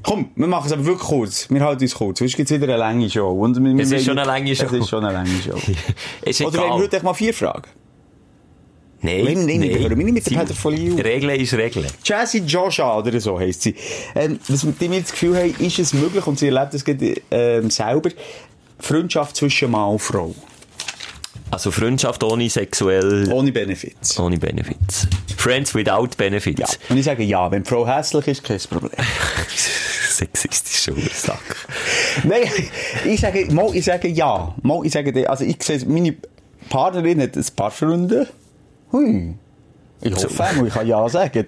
Komm, wir machen es aber wirklich kurz. Wir halten uns kurz. Sonst gibt es wieder eine lange Show. Und wir, wir Es ist schon eine lange Show. Es ist schon eine lange Show. Ist Oder wenn wir egal. heute mal vier Fragen. Nein, Nein, nein, nein. hören wir nicht mit der Pädophilie auf. Regeln ist Regeln. Jessie Joshua oder so heisst sie. Ähm, was wir das Gefühl haben, ist es möglich, und sie erlebt das gerade, ähm, selber, Freundschaft zwischen Mann und Frau. Also Freundschaft ohne sexuell, Ohne Benefits. ohne Benefits. Friends without Ja. Benefits. Und ich sage ja, wenn die Frau hässlich ist, kein Problem. Sexistischer Sack. Nein, ich sage, mal, ich sage ja. Mal, ich sage, also ich sehe, meine Partnerin hat ein paar Freunde. Hui. Ich hoffe einmal, ich kann ja sagen.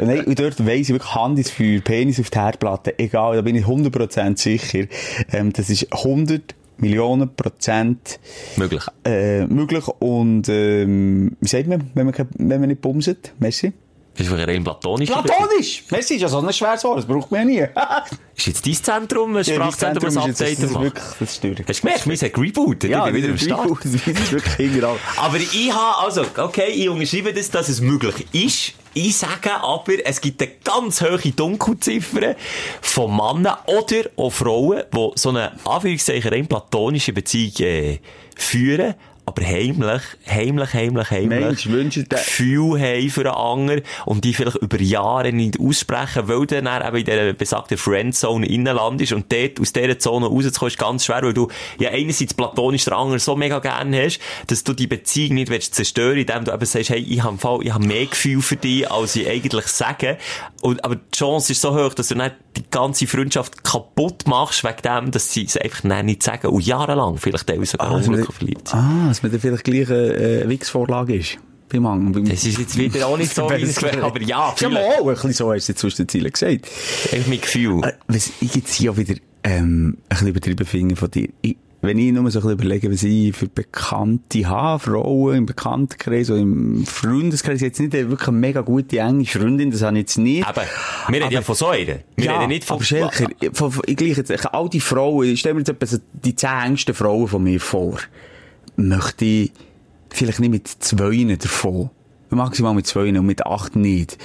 Nein, und dort weiss ich wirklich Hand ins Feuer, Penis auf die Herdplatte, egal, da bin ich 100% sicher. Ähm, das ist 100 Millionen Prozent Möglich. äh, möglich und ähm, wie sagt man, wenn man, wenn man nicht bumset? Merci. Das ist rein platonisch. Platonisch! Merci, ist ja so ein schweres Wort, das braucht man ja nie. Ist jetzt dein Zentrum, ein Sprachzentrum, das ist jetzt- das Update ist macht? wirklich, das ist durch. Hast du gemerkt, wir sind rebootet, ich bin wieder am Start. Das ist wirklich hinterher. Aber ich habe, also, okay, ich unterschreibe das, dass es möglich ist. Ich sage aber, es gibt eine ganz hohe Dunkelziffer von Männern oder auch Frauen, die so eine, Anführungszeichen, rein platonische Beziehung äh, führen, aber heimlich, heimlich, heimlich, heimlich Mensch, Gefühl haben für einen anderen und die vielleicht über Jahre nicht aussprechen, weil du dann eben in dieser besagten Friendzone innen ist und dort aus dieser Zone rauszukommen ist ganz schwer, weil du ja einerseits platonisch den anderen so mega gerne hast, dass du die Beziehung nicht willst zerstören, indem du eben sagst, hey, ich habe, Fall, ich habe mehr Gefühl für dich, als ich eigentlich sage. Und, aber die Chance ist so hoch, dass du nicht die ganze Freundschaft kaputt machst, wegen dem, dass sie es einfach nicht sagen und jahrelang vielleicht auch sogar Ah, unglücklich verliebt sind. Ah, dass man dann vielleicht gleich eine äh, Wix-Vorlage ist. Das ist jetzt wieder auch nicht so, wie es wäre, aber ja, Ja, mal, ein bisschen so hast du zwischen den Zielen gesagt. Einfach mein Gefühl. Äh, Was ich jetzt hier auch wieder ähm, ein bisschen übertrieben finde von dir. Ich, wenn ich nur so ein bisschen überlege, was ich für Bekannte habe, Frauen im Bekanntenkreis oder im Freundeskreis, jetzt nicht wirklich eine mega gute enge Freundin, das habe ich jetzt nicht. Aber wir reden ja von so einer. Wir reden nicht von... aber Schelker, von, von, ich gleich jetzt, all die Frauen, ich stelle mir jetzt etwa die zehn engsten Frauen von mir vor, möchte ich vielleicht nicht mit zwei davon, maximal mit zwei und mit acht nicht,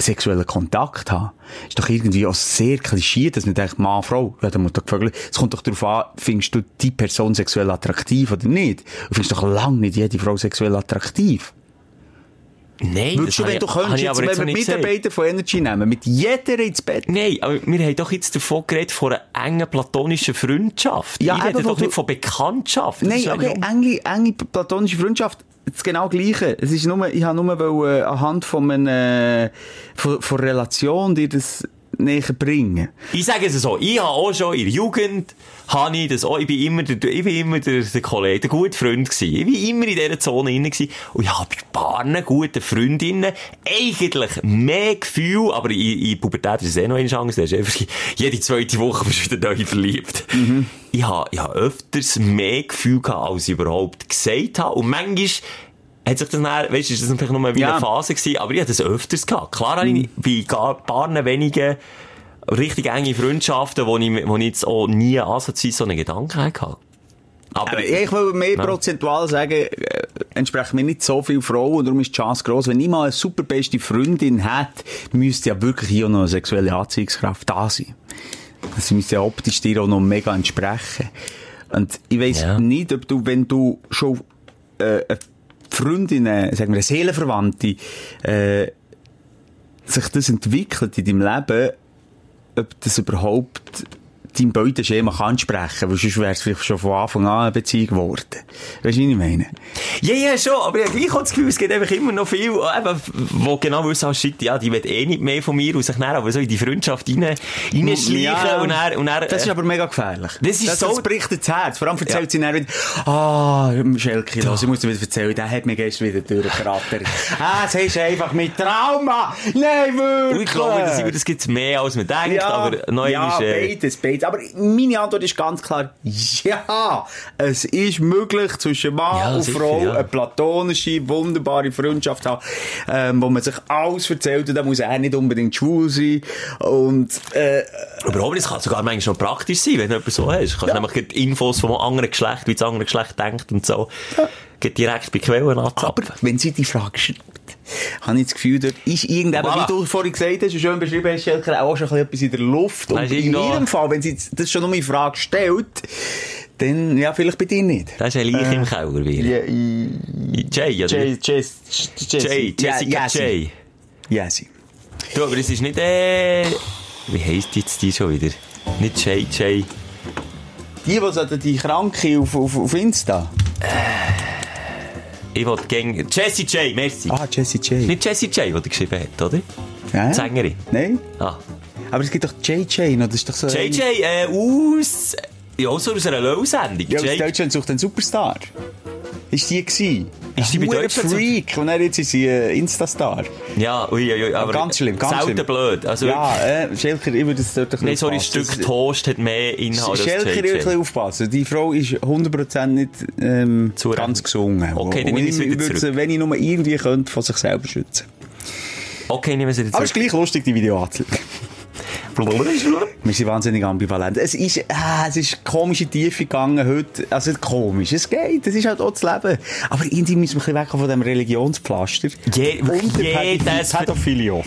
sexuellen Kontakt haben. Ist doch irgendwie auch sehr klischee, dass man denkt, Mann, Frau, ja, dann muss doch gefragt, es kommt doch darauf an, findest du die Person sexuell attraktiv oder nicht? Du findest doch lange nicht jede Frau sexuell attraktiv. Nein, Würdest du, wenn ich- du könntest, wenn wir nicht. Mitarbeiter von Energy nehmen, mit jeder ins Bett, Nein, aber wir haben doch jetzt davon geredet, von einer engen platonischen Freundschaft. Ja, ich rede doch nicht du- von Bekanntschaft. Nein, okay, eigentlich enge, enge platonische Freundschaft, das genau Gleiche. Es ist nur, ich habe nur wollen, anhand von einer, von, von Relation dir das näher bringen. Ich sage es so, ich habe auch schon in der Jugend, habe ich das auch, ich bin immer der, ich bin immer der, der Kollege, der gute Freund gewesen. Ich bin immer in dieser Zone drin gewesen. Und ich habe bei paar guten Freundinnen eigentlich mehr Gefühl, aber in, in Pubertät ist es eh noch eine Chance, ist einfach jede zweite Woche bist du wieder neu verliebt. Ich habe, ich habe öfters mehr Gefühl gehabt, als ich überhaupt gesagt habe. Und manchmal, hat sich das dann, weißt du, ist das vielleicht nur wie Ja. eine Phase gewesen, aber ich hatte das öfters gehabt. Klar habe ich bei gar paar wenigen richtig enge Freundschaften, wo ich, wo ich jetzt auch nie ansatzweise so einen Gedanken hatte. Aber, Aber ich will mehr Ja. prozentual sagen, äh, entsprechen mir nicht so viele Frauen und darum ist die Chance gross. Wenn ich mal eine super beste Freundin hätte, müsste ja wirklich hier noch eine sexuelle Anziehungskraft da sein. Das müsste ja optisch dir auch noch mega entsprechen. Und ich weiss Ja. nicht, ob du, wenn du schon äh, eine Freundin, äh, sagen wir Seelenverwandte, äh, sich das entwickelt in deinem Leben, ob das überhaupt dein Beuteschema kann entsprechen, weil sonst wäre es vielleicht schon von Anfang an eine Beziehung geworden. Weißt du, wie ich meine? Ja, ja, schon, aber ich habe gleich auch das Gefühl, es gibt einfach immer noch viel, eben, wo genau wissen, ah, shit, ja, die will eh nicht mehr von mir und sich dann aber so in die Freundschaft rein, reinschleichen Ja, und dann, und dann, Das ist äh, aber mega gefährlich. Das ist das, so- Das bricht das Herz. Vor allem erzählt Ja. sie dann wieder, ah, Schelke, los, ich muss dir wieder erzählen, der hat mir gestern wieder durchgerattert. ah, das ist einfach mit Trauma. Nein, wirklich. und ich glaube, das, das gibt's mehr, als man denkt, aber noch ja, einmal, äh, beides, beides. Aber meine Antwort ist ganz klar, ja, es ist möglich, zwischen Mann Ja, und sicher, Frau ja. eine platonische, wunderbare Freundschaft haben, ähm, wo man sich alles erzählt und da muss er nicht unbedingt schwul sein. Und, äh, Überhaupt es kann sogar manchmal noch praktisch sein, wenn du etwas so hast. Du kannst nämlich gleich Infos vom anderen Geschlecht, wie das andere Geschlecht denkt und so, gleich direkt bei Quellen aber anzapfen. wenn sie die Frage schreibt, habe ich das Gefühl, dort ist irgendein, Voilà. wie du vorhin gesagt hast, schön beschrieben hast, Schelker, auch schon ein bisschen etwas in der Luft. Und in ihrem Fall, wenn sie das schon noch in Frage stellt, dann, ja, vielleicht bei dir nicht. Das ist ein Leich im Keller i- Jay, oder? Jay, Jay, Jay, Jessica Jay. Jessie. Du, aber es ist nicht, äh, wie heisst jetzt die schon wieder? Nicht Jay, Jay. Die, die die Kranke auf, auf, auf Insta. Ich wollte gegen Jessie J, merci. Ah, Jessie J. Nicht Jessie J, die geschrieben hat, oder? Die Sängerin. Nein? Ah. Aber es gibt doch JJ, noch, das ist doch so... JJ, äh, aus, ja, so aus einer LOL-Sendung. Ja, aus Deutschland sucht einen Superstar. Ist die gewesen? Ist die bei Ein Deutschland Freak. Und dann jetzt ist sie äh, Instastar. Ja, ui, ui, aber ganz schlimm, ganz selten schlimm. blöd. Also, Ja, äh, Schelker, ich würde es dort ein Nein, bisschen sorry, ein aufpassen. Stück Toast hat mehr Inhalt als Schelker, ich würde ein aufpassen. Die Frau ist 100% nicht ähm, ganz gesungen. Okay, dann nehme ich wieder zurück. wenn ich nur irgendwie könnte, von sich selber schützen. Okay, nehmen wir sie jetzt Aber es ist gleich lustig, die Video anzuschauen. Wir sind wahnsinnig ambivalent. Es ist, ah, es ist komische Tiefe gegangen heute. Also komisch, es geht, es ist halt auch das Leben. Aber irgendwie müssen wir ein bisschen weg von dem Religionspflaster. Je, Und jedes,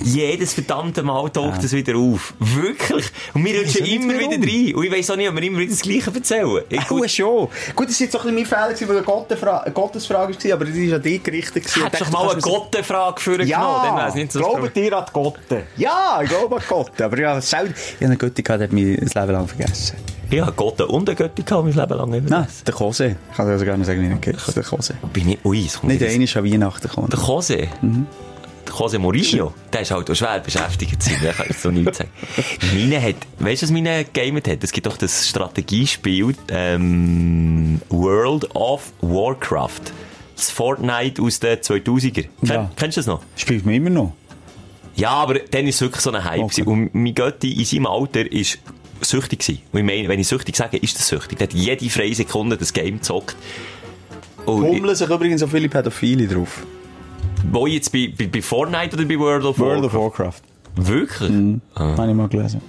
jedes verdammte Mal taucht das wieder auf. Wirklich. Und wir rutschen immer wieder rein. Und ich weiss auch nicht, ob wir immer wieder das Gleiche erzählen. Ich, Gut, schon. Gut, das war jetzt auch ein bisschen mein Fehler, weil eine Gottesfra- eine Gottesfrage war, aber die ist an dich gerichtet. hättest doch mal eine du kannst Gottenfrage für mir- genommen, dann Ja, nicht so das glaubt ihr an die Gotte? Ja, ich glaube an die Gotte. Aber ja, selten. Ich habe eine Götti gehabt, hat mich das Leben lang vergessen. Ich habe Gotte und eine Götti gehabt, mein Leben lang immer. Nein, der Kose. Ich kann also gar nicht sagen, wie er geht. Der Kose. Bin ich, ui, es kommt Nicht der eine ist an Weihnachten gekommen. Der Jose. Der Jose Mourinho. Der ist halt auch schwer beschäftigt sein, der kann ich so nichts sagen. Meine hat, weißt du, was meine gegamet hat? Es gibt doch das Strategiespiel, ähm, World of Warcraft. Das Fortnite aus den 2000er. Ken, Ja. Kennst du das noch? Spielt man immer noch. Ja, aber dann ist es wirklich so ein Hype. Okay. Und mein Götti in seinem Alter ist süchtig gewesen. Und ich meine, wenn ich süchtig sage, ist das süchtig. Der hat jede freie Sekunde das Game gezockt. Hummeln sich übrigens auch viele Pädophile drauf. wo jetzt bei, bei, bei Fortnite oder bei World of World of Warcraft? Warcraft. Wirklich? Habe ich mal gelesen.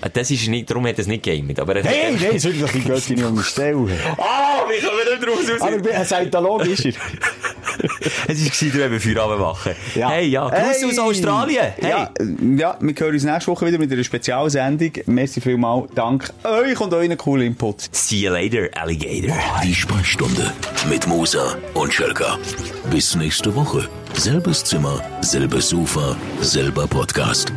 Ah, Das ist nicht, darum hat er es nicht gamet. Aber er Hey, nein, soll ich doch die Götti nicht umstellen. Ah, wie können wir nicht draus raus? Aber ein Scientolog ist er. Es war gewesen, wenn wir Feierabend machen. Ja. Hey, ja. Grüße Hey. aus Australien. Hey. Ja, ja, wir hören uns nächste Woche wieder mit einer Spezialsendung. Merci vielmals. Dank euch und euren coolen Input. See you later, Alligator. Die Sprechstunde mit Musa und Schelka. Bis nächste Woche. Selbes Zimmer, selbes Sofa, selber Podcast.